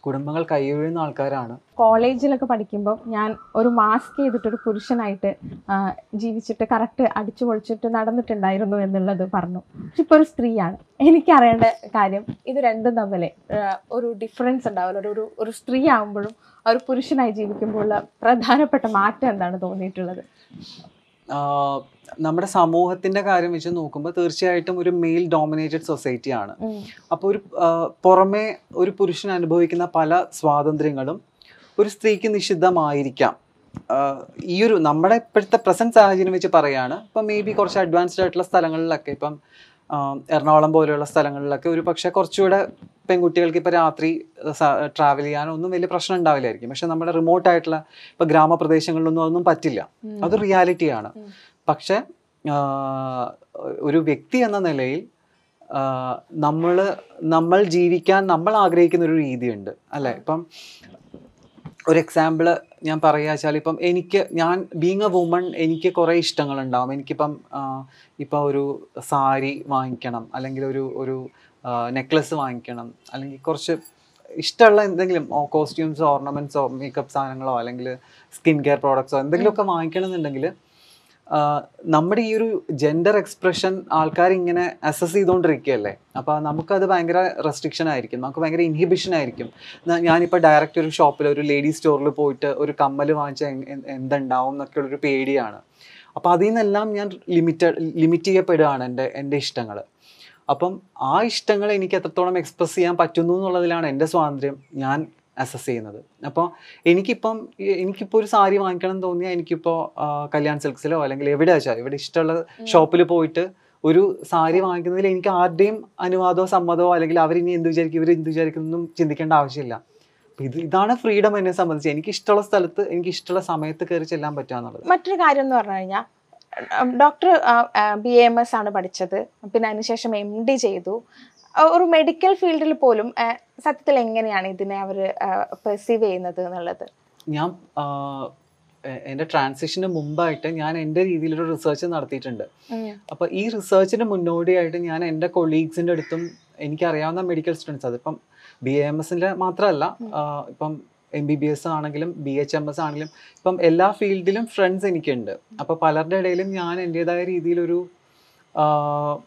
Speaker 2: കുടുംബങ്ങൾ കൈയൊഴിയുന്ന ആൾക്കാരാണ്.
Speaker 1: കോളേജിലൊക്കെ പഠിക്കുമ്പോൾ ഞാൻ ഒരു മാസ്ക് ചെയ്തിട്ടൊരു പുരുഷനായിട്ട് ജീവിച്ചിട്ട് കറക്റ്റ് അടിച്ചു പൊളിച്ചിട്ട് നടന്നിട്ടുണ്ടായിരുന്നു എന്നുള്ളത് പറഞ്ഞു. ഇപ്പോൾ ഒരു സ്ത്രീയാണ്. എനിക്കറിയേണ്ട കാര്യം ഇത് രണ്ടും തമ്മിലെ ഒരു ഡിഫറൻസ് ഉണ്ടാവില്ല. ഒരു ഒരു- സ്ത്രീ ആകുമ്പോഴും ഒരു പുരുഷനായി ജീവിക്കുമ്പോഴുള്ള പ്രധാനപ്പെട്ട മാറ്റം എന്താണ് തോന്നിയിട്ടുള്ളത്?
Speaker 2: നമ്മുടെ സമൂഹത്തിന്റെ കാര്യം വെച്ച് നോക്കുമ്പോൾ തീർച്ചയായിട്ടും ഒരു മെയിൽ ഡോമിനേറ്റഡ് സൊസൈറ്റിയാണ് അപ്പോൾ ഒരു പുറമെ ഒരു പുരുഷൻ അനുഭവിക്കുന്ന പല സ്വാതന്ത്ര്യങ്ങളും ഒരു സ്ത്രീക്ക് നിഷിദ്ധമായിരിക്കാം. ഈ ഒരു നമ്മുടെ ഇപ്പോഴത്തെ പ്രസന്റ് സാഹചര്യം വെച്ച് പറയാണ്. ഇപ്പം മേ ബി കുറച്ച് അഡ്വാൻസ്ഡ് ആയിട്ടുള്ള സ്ഥലങ്ങളിലൊക്കെ ഇപ്പം എറണാകുളം പോലെയുള്ള സ്ഥലങ്ങളിലൊക്കെ ഒരു പക്ഷേ കുറച്ചുകൂടെ പെൺകുട്ടികൾക്ക് ഇപ്പോൾ രാത്രി ട്രാവൽ ചെയ്യാനൊന്നും വലിയ പ്രശ്നം ഉണ്ടാവില്ലായിരിക്കും. പക്ഷെ നമ്മുടെ റിമോട്ട് ആയിട്ടുള്ള ഇപ്പോൾ ഗ്രാമപ്രദേശങ്ങളിലൊന്നും അതൊന്നും പറ്റില്ല. അത് റിയാലിറ്റിയാണ്. പക്ഷെ ഒരു വ്യക്തി എന്ന നിലയിൽ നമ്മൾ നമ്മൾ ജീവിക്കാൻ നമ്മൾ ആഗ്രഹിക്കുന്ന ഒരു രീതിയുണ്ട്. അല്ലേ? ഇപ്പം ഒരു എക്സാമ്പിൾ ഞാൻ പറയുക വെച്ചാൽ ഇപ്പം എനിക്ക് ഞാൻ ബീങ് എ വുമൺ എനിക്ക് കുറേ ഇഷ്ടങ്ങളുണ്ടാവും. എനിക്കിപ്പം ഇപ്പം ഒരു സാരി വാങ്ങിക്കണം അല്ലെങ്കിൽ ഒരു ഒരു നെക്ലസ് വാങ്ങിക്കണം അല്ലെങ്കിൽ കുറച്ച് ഇഷ്ടമുള്ള എന്തെങ്കിലും കോസ്റ്റ്യൂംസോ ഓർണമെന്റ്സോ മേക്കപ്പ് സാധനങ്ങളോ അല്ലെങ്കിൽ സ്കിൻ കെയർ പ്രോഡക്ട്സോ എന്തെങ്കിലുമൊക്കെ വാങ്ങിക്കണം എന്നുണ്ടെങ്കിൽ നമ്മുടെ ഈ ഒരു ജെൻഡർ എക്സ്പ്രഷൻ ആൾക്കാർ ഇങ്ങനെ അസസ് ചെയ്തുകൊണ്ടിരിക്കുകയല്ലേ അപ്പോൾ നമുക്കത് ഭയങ്കര റെസ്ട്രിക്ഷൻ ആയിരിക്കും. നമുക്ക് ഭയങ്കര ഇൻഹിബിഷൻ ആയിരിക്കും. ഞാനിപ്പോൾ ഡയറക്റ്റ് ഒരു ഷോപ്പിൽ ഒരു ലേഡീസ് സ്റ്റോറിൽ പോയിട്ട് ഒരു കമ്മൽ വാങ്ങിച്ച എന്തുണ്ടാവും എന്നൊക്കെ ഒരു പേടിയാണ്. അപ്പോൾ അതിൽ നിന്നെല്ലാം ഞാൻ ലിമിറ്റഡ് ലിമിറ്റ് ചെയ്യപ്പെടുകയാണ് എന്റെ എന്റെ ഇഷ്ടങ്ങൾ അപ്പം ആ ഇഷ്ടങ്ങൾ എനിക്ക് എത്രത്തോളം എക്സ്പ്രസ് ചെയ്യാൻ പറ്റുന്നു എന്നുള്ളതിലാണ് എന്റെ സ്വാതന്ത്ര്യം. ഞാൻ അസസ് ചെയ്യുന്നത്. അപ്പോൾ എനിക്കിപ്പം എനിക്കിപ്പോൾ ഒരു സാരി വാങ്ങിക്കണം എന്ന് തോന്നിയാൽ എനിക്കിപ്പോൾ കല്യാൺ സിൽക്സിലോ അല്ലെങ്കിൽ എവിടെ വെച്ചാൽ ഇവിടെ ഇഷ്ടമുള്ള ഷോപ്പിൽ പോയിട്ട് ഒരു സാരി വാങ്ങിക്കുന്നതിൽ എനിക്ക് ആരുടെയും അനുവാദമോ സമ്മതമോ അല്ലെങ്കിൽ അവരിനി എന്ത് വിചാരിക്കും ഇവർ എന്ത് വിചാരിക്കുന്നൊന്നും ചിന്തിക്കേണ്ട ആവശ്യമില്ല. ഇത് ഇതാണ് ഫ്രീഡം എന്നെ സംബന്ധിച്ച്. എനിക്ക് ഇഷ്ടമുള്ള സ്ഥലത്ത് എനിക്ക് ഇഷ്ടമുള്ള സമയത്ത് കയറി ചെല്ലാൻ പറ്റുക എന്നുള്ളത്.
Speaker 1: മറ്റൊരു കാര്യം എന്ന് പറഞ്ഞു കഴിഞ്ഞാൽ ഡോക്ടർ ബി എം എസ് ആണ് പഠിച്ചത്. പിന്നെ അതിനുശേഷം എം ഡി ചെയ്തു. ഒരു മെഡിക്കൽ ഫീൽഡിൽ പോലും സത്യത്തിൽ എങ്ങനെയാണ് ഇതിനെ അവർ പെർസീവ് ചെയ്യുന്നത് എന്നുള്ളത്?
Speaker 2: ഞാൻ എന്റെ ട്രാൻസിഷന് മുമ്പായിട്ട് ഞാൻ എന്റെ രീതിയിലൊരു റിസർച്ച് നടത്തിയിട്ടുണ്ട്. അപ്പോൾ ഈ റിസർച്ചിന് മുന്നോടിയായിട്ട് ഞാൻ എന്റെ കൊളീഗ്സിന്റെ അടുത്തും എനിക്കറിയാവുന്ന മെഡിക്കൽ സ്റ്റുഡൻസ് അതിപ്പം ബി എ എം എസിന്റെ മാത്രമല്ല ഇപ്പം എം ബി ബി എസ് ആണെങ്കിലും ബി എച്ച് എം എസ് ആണെങ്കിലും ഇപ്പം എല്ലാ ഫീൽഡിലും ഫ്രണ്ട്സ് എനിക്കുണ്ട്. അപ്പോൾ പലരുടെ ഇടയിലും ഞാൻ എന്റെതായ രീതിയിലൊരു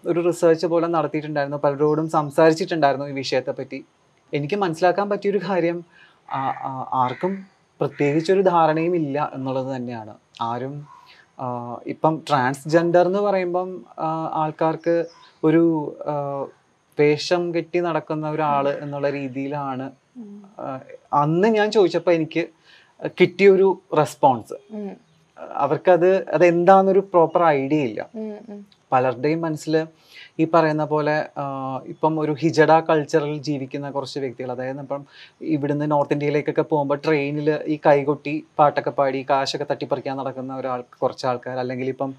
Speaker 2: ഒരു റിസർച്ച് പോലെ നടത്തിയിട്ടുണ്ടായിരുന്നു. പലരോടും സംസാരിച്ചിട്ടുണ്ടായിരുന്നു ഈ വിഷയത്തെ പറ്റി എനിക്ക് മനസ്സിലാക്കാൻ പറ്റിയൊരു കാര്യം ആർക്കും പ്രത്യേകിച്ചൊരു ധാരണയും ഇല്ല എന്നുള്ളത് തന്നെയാണ്. ആരും ഇപ്പം ട്രാൻസ്ജെൻഡർ എന്ന് പറയുമ്പം ആൾക്കാർക്ക് ഒരു വേഷം കെട്ടി നടക്കുന്ന ഒരാൾ എന്നുള്ള രീതിയിലാണ് അന്ന് ഞാൻ ചോദിച്ചപ്പോൾ എനിക്ക് കിട്ടിയൊരു റെസ്പോൺസ് അവർക്കത് അതെന്താണെന്നൊരു പ്രോപ്പർ ഐഡിയ ഇല്ല. പലരുടെയും മനസ്സിൽ ഈ പറയുന്ന പോലെ ഇപ്പം ഒരു ഹിജഡ കൾച്ചറിൽ ജീവിക്കുന്ന കുറച്ച് വ്യക്തികൾ അതായത് ഇപ്പം ഇവിടുന്ന് നോർത്ത് ഇന്ത്യയിലേക്കൊക്കെ പോകുമ്പോൾ ട്രെയിനിൽ ഈ കൈകൊട്ടി പാട്ടൊക്കെ പാടി കാശൊക്കെ തട്ടിപ്പറിക്കാൻ നടക്കുന്ന ഒരാൾ കുറച്ച് ആൾക്കാർ അല്ലെങ്കിൽ ഇപ്പം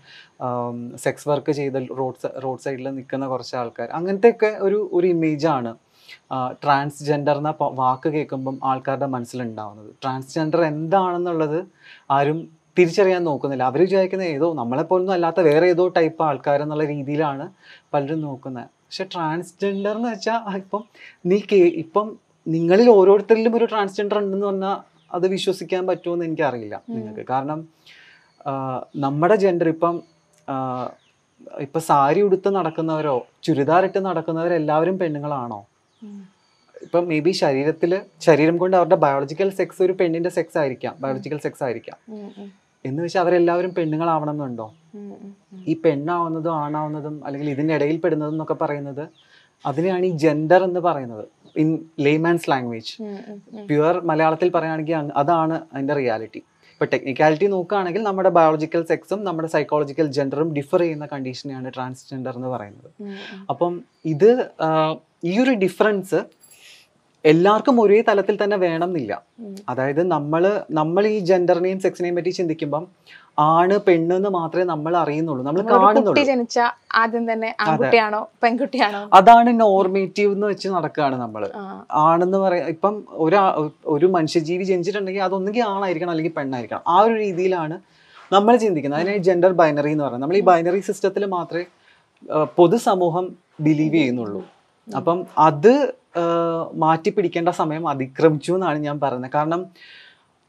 Speaker 2: സെക്സ് വർക്ക് ചെയ്ത് റോഡ് റോഡ് സൈഡിൽ നിൽക്കുന്ന കുറച്ച് ആൾക്കാർ. അങ്ങനത്തെയൊക്കെ ഒരു ഒരു ഇമേജാണ് ട്രാൻസ്ജെൻഡർ എന്ന വാക്ക് കേൾക്കുമ്പം ആൾക്കാരുടെ മനസ്സിലുണ്ടാവുന്നത്. ട്രാൻസ്ജെൻഡർ എന്താണെന്നുള്ളത് ആരും തിരിച്ചറിയാൻ നോക്കുന്നില്ല. അവർ വിചാരിക്കുന്ന ഏതോ നമ്മളെപ്പോലൊന്നും അല്ലാത്ത വേറെ ഏതോ ടൈപ്പ് ആൾക്കാരെന്നുള്ള രീതിയിലാണ് പലരും നോക്കുന്നത്. പക്ഷെ ട്രാൻസ്ജെൻഡർ എന്ന് വെച്ചാൽ ഇപ്പം നീ കേ ഇപ്പം നിങ്ങളിൽ ഓരോരുത്തരിലും ഒരു ട്രാൻസ്ജെൻഡർ ഉണ്ടെന്ന് പറഞ്ഞാൽ അത് വിശ്വസിക്കാൻ പറ്റുമെന്ന് എനിക്കറിയില്ല നിങ്ങൾക്ക്. കാരണം നമ്മുടെ ജെൻഡർ ഇപ്പം ഇപ്പൊ സാരി ഉടുത്ത് നടക്കുന്നവരോ ചുരിദാറിട്ട് നടക്കുന്നവരെല്ലാവരും പെണ്ണുങ്ങളാണോ. ഇപ്പം മേ ബി ശരീരത്തിൽ ശരീരം കൊണ്ട് അവരുടെ ബയോളജിക്കൽ സെക്സ് ഒരു പെണ്ണിന്റെ സെക്സ് ആയിരിക്കാം. ബയോളജിക്കൽ സെക്സ് ആയിരിക്കാം. എന്ന് വെച്ചാൽ അവരെല്ലാവരും പെണ്ണുങ്ങളാവണം എന്നുണ്ടോ. ഈ പെണ്ണാവുന്നതും ആണാവുന്നതും അല്ലെങ്കിൽ ഇതിന്റെ ഇടയിൽ പെടുന്നതും എന്നൊക്കെ പറയുന്നത് അതിനെയാണ് ഈ ജെൻഡർ എന്ന് പറയുന്നത് ഇൻ ലേമാൻസ് ലാംഗ്വേജ്. പ്യുവർ മലയാളത്തിൽ പറയുകയാണെങ്കിൽ അതാണ് അതിന്റെ റിയാലിറ്റി ഇപ്പൊ ടെക്നിക്കാലിറ്റി നോക്കുകയാണെങ്കിൽ നമ്മുടെ ബയോളജിക്കൽ സെക്സും നമ്മുടെ സൈക്കോളജിക്കൽ ജെൻഡറും ഡിഫർ ചെയ്യുന്ന കണ്ടീഷനെയാണ് ട്രാൻസ്ജെൻഡർ എന്ന് പറയുന്നത്. അപ്പം ഇത് ഈ ഒരു ഡിഫറൻസ് എല്ലാവർക്കും ഒരേ തലത്തിൽ തന്നെ വേണം എന്നില്ല അതായത് നമ്മൾ നമ്മൾ ഈ ജെൻഡറിനെയും സെക്സിനെയും പറ്റി ചിന്തിക്കുമ്പം ആണ് പെണ്ണ് എന്ന് മാത്രമേ നമ്മൾ അറിയുന്നുള്ളൂ. നമ്മൾ കാണുന്നുള്ളൂ.
Speaker 1: ജനിച്ച ആദ്യം തന്നെ ആൺകുട്ടിയാണോ പെൺകുട്ടിയാണോ?
Speaker 2: അതാണ് നോർമേറ്റീവ് എന്ന് വെച്ച് നടക്കുകയാണ് നമ്മൾ ആണെന്ന് പറയാം ഇപ്പം ഒരാ ഒരു മനുഷ്യജീവി ജനിച്ചിട്ടുണ്ടെങ്കിൽ അതൊന്നുകിൽ ആണായിരിക്കണം അല്ലെങ്കിൽ പെണ്ണായിരിക്കണം. ആ ഒരു രീതിയിലാണ് നമ്മൾ ചിന്തിക്കുന്നത്. അതിനെ ജെൻഡർ ബൈനറി എന്ന് പറയുന്നത്. നമ്മൾ ഈ ബൈനറി സിസ്റ്റത്തിൽ മാത്രമേ പൊതുസമൂഹം ബിലീവ് ചെയ്യുന്നുള്ളൂ. അപ്പം അത് ആ, മാറ്റിപ്പിടിക്കേണ്ട സമയം അതിക്രമിച്ചു എന്നാണ് ഞാൻ പറയുന്നത്. കാരണം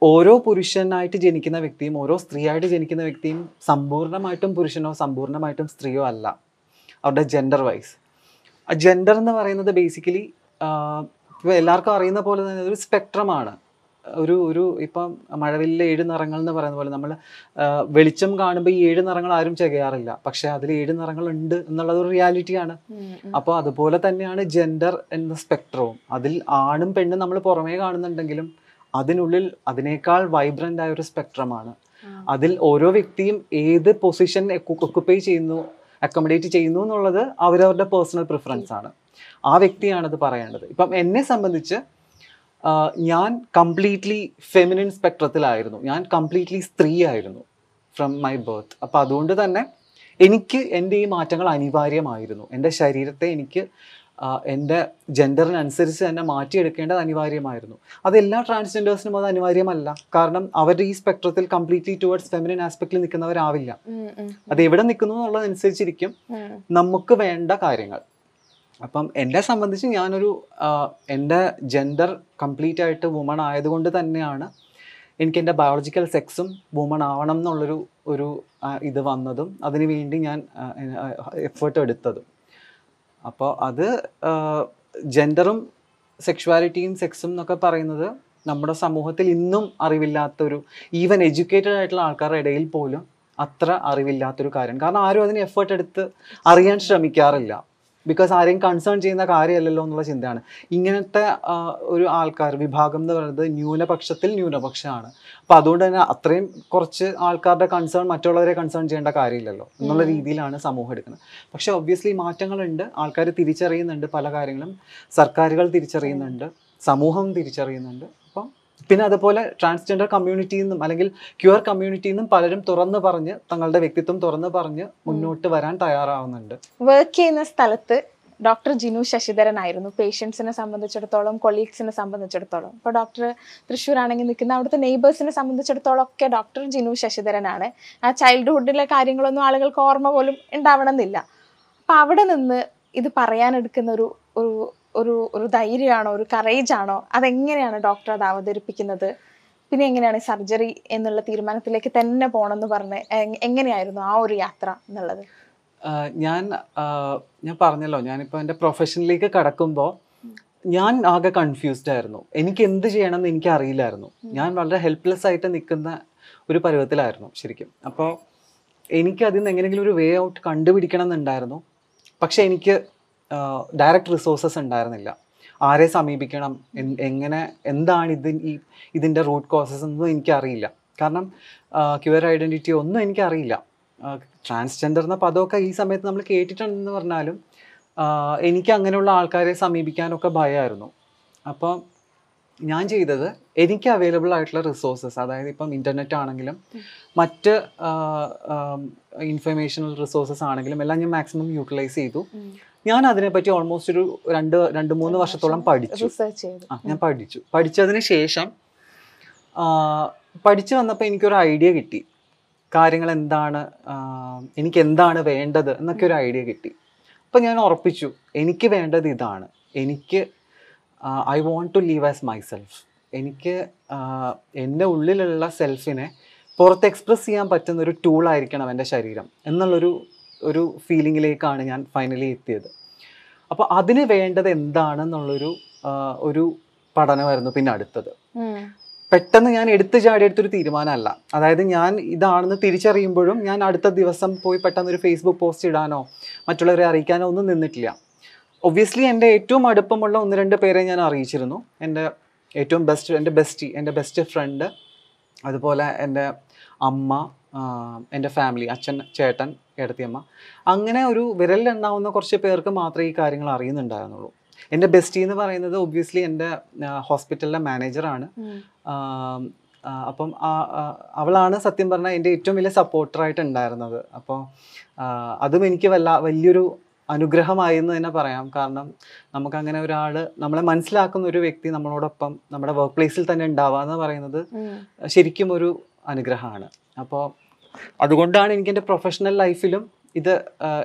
Speaker 2: ഓരോ പുരുഷനായിട്ട് ജനിക്കുന്ന വ്യക്തിയും ഓരോ സ്ത്രീയായിട്ട് ജനിക്കുന്ന വ്യക്തിയും സമ്പൂർണമായിട്ടും പുരുഷനോ സമ്പൂർണമായിട്ടും സ്ത്രീയോ അല്ല. അവരുടെ ജെൻഡർ വൈസ് ജെൻഡർ എന്ന് പറയുന്നത് ബേസിക്കലി ഇപ്പോൾ എല്ലാവർക്കും അറിയുന്ന പോലെ തന്നെ ഒരു സ്പെക്ട്രമാണ് ഒരു ഒരു ഇപ്പം മഴവില്ലിലെ ഏഴ് നിറങ്ങൾ എന്ന് പറയുന്ന പോലെ നമ്മൾ വെളിച്ചം കാണുമ്പോൾ ഈ ഏഴ് നിറങ്ങൾ ആരും ചെയ്യാറില്ല പക്ഷെ അതിൽ ഏഴ് നിറങ്ങൾ ഉണ്ട് എന്നുള്ളത് ഒരു റിയാലിറ്റിയാണ്. അപ്പോൾ അതുപോലെ തന്നെയാണ് ജെൻഡർ എന്ന സ്പെക്ട്രവും അതിൽ ആണും പെണ്ണും നമ്മൾ പുറമേ കാണുന്നുണ്ടെങ്കിലും അതിനുള്ളിൽ അതിനേക്കാൾ വൈബ്രന്റ് ആയ ഒരു സ്പെക്ട്രമാണ്. അതിൽ ഓരോ വ്യക്തിയും ഏത് പൊസിഷൻ ഒക്കുപ്പൈ ചെയ്യുന്നു അക്കോമഡേറ്റ് ചെയ്യുന്നു എന്നുള്ളത് അവരവരുടെ പേഴ്സണൽ പ്രിഫറൻസ് ആണ്. ആ വ്യക്തിയാണത് പറയേണ്ടത്. ഇപ്പം എന്നെ സംബന്ധിച്ച് ഞാൻ കംപ്ലീറ്റ്ലി ഫെമിനിൻ സ്പെക്ട്രത്തിലായിരുന്നു ഞാൻ കംപ്ലീറ്റ്ലി സ്ത്രീ ആയിരുന്നു ഫ്രം മൈ ബർത്ത് അപ്പം അതുകൊണ്ട് തന്നെ എനിക്ക് എന്റെ ഈ മാറ്റങ്ങൾ അനിവാര്യമായിരുന്നു. എന്റെ ശരീരത്തെ എനിക്ക് എന്റെ ജെൻഡറിനനുസരിച്ച് തന്നെ മാറ്റിയെടുക്കേണ്ടത് അനിവാര്യമായിരുന്നു. അത് എല്ലാ ട്രാൻസ്ജെൻഡേഴ്സിനും അത് അനിവാര്യമല്ല. കാരണം അവരുടെ ഈ സ്പെക്ട്രത്തിൽ കംപ്ലീറ്റ്ലി ടുവേർഡ്സ് ഫെമിനിൻ ആസ്പെക്റ്റിൽ നിൽക്കുന്നവരാവില്ല. അത് എവിടെ നിൽക്കുന്നു എന്നുള്ളതനുസരിച്ചിരിക്കും നമുക്ക് വേണ്ട കാര്യങ്ങൾ. അപ്പം എന്നെ സംബന്ധിച്ച് ഞാനൊരു എന്റെ ജെൻഡർ കംപ്ലീറ്റ് ആയിട്ട് വുമൺ ആയതുകൊണ്ട് തന്നെയാണ് എനിക്ക് എന്റെ ബയോളജിക്കൽ സെക്സും വുമൺ ആവണം എന്നുള്ളൊരു ഒരു ഇത് വന്നതും അതിനു വേണ്ടി ഞാൻ എഫേർട്ട് എടുത്തതും. അപ്പോൾ അത് ജെൻഡറും സെക്ഷുവാലിറ്റിയും സെക്സും എന്നൊക്കെ പറയുന്നത് നമ്മുടെ സമൂഹത്തിൽ ഇന്നും അറിവില്ലാത്തൊരു ഈവൻ എഡ്യൂക്കേറ്റഡ് ആയിട്ടുള്ള ആൾക്കാരുടെ ഇടയിൽ പോലും അത്ര അറിവില്ലാത്തൊരു കാര്യം. കാരണം ആരും അതിന് എഫേർട്ട് എടുത്ത് അറിയാൻ ശ്രമിക്കാറില്ല. ബിക്കോസ് ആരെയും കൺസേൺ ചെയ്യുന്ന കാര്യമല്ലല്ലോ എന്നുള്ള ചിന്തയാണ്. ഇങ്ങനത്തെ ഒരു ആൾക്കാർ വിഭാഗം എന്ന് പറയുന്നത് ന്യൂനപക്ഷത്തിൽ ന്യൂനപക്ഷമാണ്. അപ്പോൾ അതുകൊണ്ട് തന്നെ അത്രയും കുറച്ച് ആൾക്കാരുടെ കൺസേൺ മറ്റുള്ളവരെ കൺസേൺ ചെയ്യേണ്ട കാര്യമില്ലല്ലോ എന്നുള്ള രീതിയിലാണ് സമൂഹം എടുക്കുന്നത്. പക്ഷെ ഒബ്വിയസ്ലി മാറ്റങ്ങളുണ്ട്. ആൾക്കാർ തിരിച്ചറിയുന്നുണ്ട് പല കാര്യങ്ങളും. സർക്കാരുകൾ തിരിച്ചറിയുന്നുണ്ട്. സമൂഹം തിരിച്ചറിയുന്നുണ്ട്. പിന്നെ അതുപോലെ ട്രാൻസ്ജെൻഡർ കമ്മ്യൂണിറ്റിയിൽ നിന്നും അല്ലെങ്കിൽ ക്യൂർ കമ്മ്യൂണിറ്റിയിൽ നിന്നും പലരും തുറന്നു പറഞ്ഞ് തങ്ങളുടെ വ്യക്തിത്വം തുറന്നു പറഞ്ഞ് മുന്നോട്ട് വരാൻ തയ്യാറാവുന്നുണ്ട്.
Speaker 1: വർക്ക് ചെയ്യുന്ന സ്ഥലത്ത് ഡോക്ടർ ജിനു ശശിധരൻ ആയിരുന്നു പേഷ്യൻസിനെ സംബന്ധിച്ചിടത്തോളം കൊളീഗ്സിനെ സംബന്ധിച്ചിടത്തോളം. ഇപ്പോൾ ഡോക്ടർ തൃശ്ശൂർ ആണെങ്കിൽ നിൽക്കുന്ന അവിടുത്തെ നെയ്ബേഴ്സിനെ സംബന്ധിച്ചിടത്തോളം ഒക്കെ ഡോക്ടർ ജിനു ശശിധരനാണ്. ആ ചൈൽഡ്ഹുഡിലെ കാര്യങ്ങളൊന്നും ആളുകൾക്ക് ഓർമ്മ പോലും ഉണ്ടാവണമെന്നില്ല. അപ്പം അവിടെ നിന്ന് ഇത് പറയാനെടുക്കുന്ന ഒരു ഒരു ഒരു ഒരു ധൈര്യമാണോ ഒരു കറേജാണോ ആണോ അതെങ്ങനെയാണ് ഡോക്ടർ അത് അവതരിപ്പിക്കുന്നത്? പിന്നെ എങ്ങനെയാണ് സർജറി എന്നുള്ള തീരുമാനത്തിലേക്ക് തന്നെ പോകണമെന്ന് പറഞ്ഞ് എങ്ങനെയായിരുന്നു ആ ഒരു യാത്ര എന്നുള്ളത്?
Speaker 2: ഞാൻ ഞാൻ പറഞ്ഞല്ലോ ഞാനിപ്പോൾ എന്റെ പ്രൊഫഷനിലേക്ക് കടക്കുമ്പോൾ ഞാൻ ആകെ കൺഫ്യൂസ്ഡ് ആയിരുന്നു. എനിക്ക് എന്ത് ചെയ്യണമെന്ന് എനിക്ക് അറിയില്ലായിരുന്നു ഞാൻ വളരെ ഹെൽപ്ലെസ് ആയിട്ട് നിൽക്കുന്ന ഒരു പരുവത്തിലായിരുന്നു ശരിക്കും. അപ്പോൾ എനിക്ക് അതിൽ നിന്ന് എങ്ങനെയെങ്കിലും ഒരു വേ ഔട്ട് കണ്ടുപിടിക്കണം എന്നുണ്ടായിരുന്നു പക്ഷെ എനിക്ക് ഡയറക്റ്റ് റിസോഴ്സസ് ഉണ്ടായിരുന്നില്ല. ആരെ സമീപിക്കണം? എങ്ങനെ എന്താണ് ഇത് ഈ ഇതിന്റെ റൂട്ട് കോസസ് ഒന്നും എനിക്കറിയില്ല. കാരണം ക്യുവർ ഐഡന്റിറ്റി ഒന്നും എനിക്കറിയില്ല. ട്രാൻസ്ജെൻഡർ എന്ന പദമൊക്കെ ഈ സമയത്ത് നമ്മൾ കേട്ടിട്ടുണ്ടെന്ന് പറഞ്ഞാലും എനിക്ക് അങ്ങനെയുള്ള ആൾക്കാരെ സമീപിക്കാനൊക്കെ ഭയമായിരുന്നു അപ്പം ഞാൻ ചെയ്തത് എനിക്ക് അവൈലബിൾ ആയിട്ടുള്ള റിസോഴ്സസ് അതായത് ഇപ്പം ഇന്റർനെറ്റ് ആണെങ്കിലും മറ്റ് ഇൻഫർമേഷണൽ റിസോഴ്സസ് ആണെങ്കിലും എല്ലാം ഞാൻ മാക്സിമം യൂട്ടിലൈസ് ചെയ്തു. ഞാൻ അതിനെപ്പറ്റി ഓൾമോസ്റ്റ് ഒരു രണ്ട് രണ്ട് മൂന്ന് വർഷത്തോളം പഠിച്ചു. ഞാൻ പഠിച്ചു. പഠിച്ചതിന് ശേഷം പഠിച്ചു വന്നപ്പോൾ എനിക്കൊരു ഐഡിയ കിട്ടി. കാര്യങ്ങൾ എന്താണ് എനിക്ക് എന്താണ് വേണ്ടത് എന്നൊക്കെ ഒരു ഐഡിയ കിട്ടി. അപ്പം ഞാൻ ഉറപ്പിച്ചു എനിക്ക് വേണ്ടത് ഇതാണ്. എനിക്ക് I want to live as myself എനിക്ക് എന്റെ ഉള്ളിലുള്ള സെൽഫിനെ പുറത്ത് എക്സ്പ്രസ് ചെയ്യാൻ പറ്റുന്ന ഒരു ടൂളായിരിക്കണം എന്റെ ശരീരം എന്നുള്ളൊരു ഒരു ഫീലിങ്ങിലേക്കാണ് ഞാൻ ഫൈനലി എത്തിയത്. അപ്പോൾ അതിന് വേണ്ടത് എന്താണെന്നുള്ളൊരു ഒരു പഠനമായിരുന്നു പിന്നെ അടുത്തത്. പെട്ടെന്ന് ഞാൻ എടുത്തു ചാടി ചാടിയെടുത്തൊരു തീരുമാനമല്ല. അതായത് ഞാൻ ഇതാണെന്ന് തിരിച്ചറിയുമ്പോഴും ഞാൻ അടുത്ത ദിവസം പോയി പെട്ടെന്ന് ഒരു ഫേസ്ബുക്ക് പോസ്റ്റ് ഇടാനോ മറ്റുള്ളവരെ അറിയിക്കാനോ ഒന്നും നിന്നിട്ടില്ല. ഒബ്വിയസ്ലി എന്റെ ഏറ്റവും അടുപ്പമുള്ള ഒന്ന് രണ്ട് പേരെ ഞാൻ അറിയിച്ചിരുന്നു. എന്റെ ഏറ്റവും ബെസ്റ്റ് എന്റെ ബെസ്റ്റി എന്റെ ബെസ്റ്റ് ഫ്രണ്ട് അതുപോലെ എന്റെ അമ്മ എന്റെ ഫാമിലി അച്ഛൻ ചേട്ടൻ ഏടത്തിയമ്മ അങ്ങനെ ഒരു വിരലിലെണ്ണാവുന്ന കുറച്ച് പേർക്ക് മാത്രമേ ഈ കാര്യങ്ങൾ അറിയുന്നുണ്ടായിരുന്നുള്ളൂ. എന്റെ ബെസ്റ്റി എന്ന് പറയുന്നത് ഒബ്വിയസ്ലി എന്റെ ഹോസ്പിറ്റലിലെ മാനേജറാണ് അപ്പം അവളാണ് സത്യം പറഞ്ഞാൽ എന്റെ ഏറ്റവും വലിയ സപ്പോർട്ടറായിട്ട് ഉണ്ടായിരുന്നത് അപ്പോൾ അതും എനിക്ക് വല്ല വലിയൊരു അനുഗ്രഹമായി എന്ന് തന്നെ പറയാം. കാരണം നമുക്കങ്ങനെ ഒരാൾ നമ്മളെ മനസ്സിലാക്കുന്ന ഒരു വ്യക്തി നമ്മളോടൊപ്പം നമ്മുടെ വർക്ക് പ്ലേസിൽ തന്നെ ഉണ്ടാവുക എന്ന് പറയുന്നത് ശരിക്കും ഒരു അനുഗ്രഹമാണ്. അപ്പോൾ അതുകൊണ്ടാണ് എനിക്ക് എന്റെ പ്രൊഫഷണൽ ലൈഫിലും ഇത്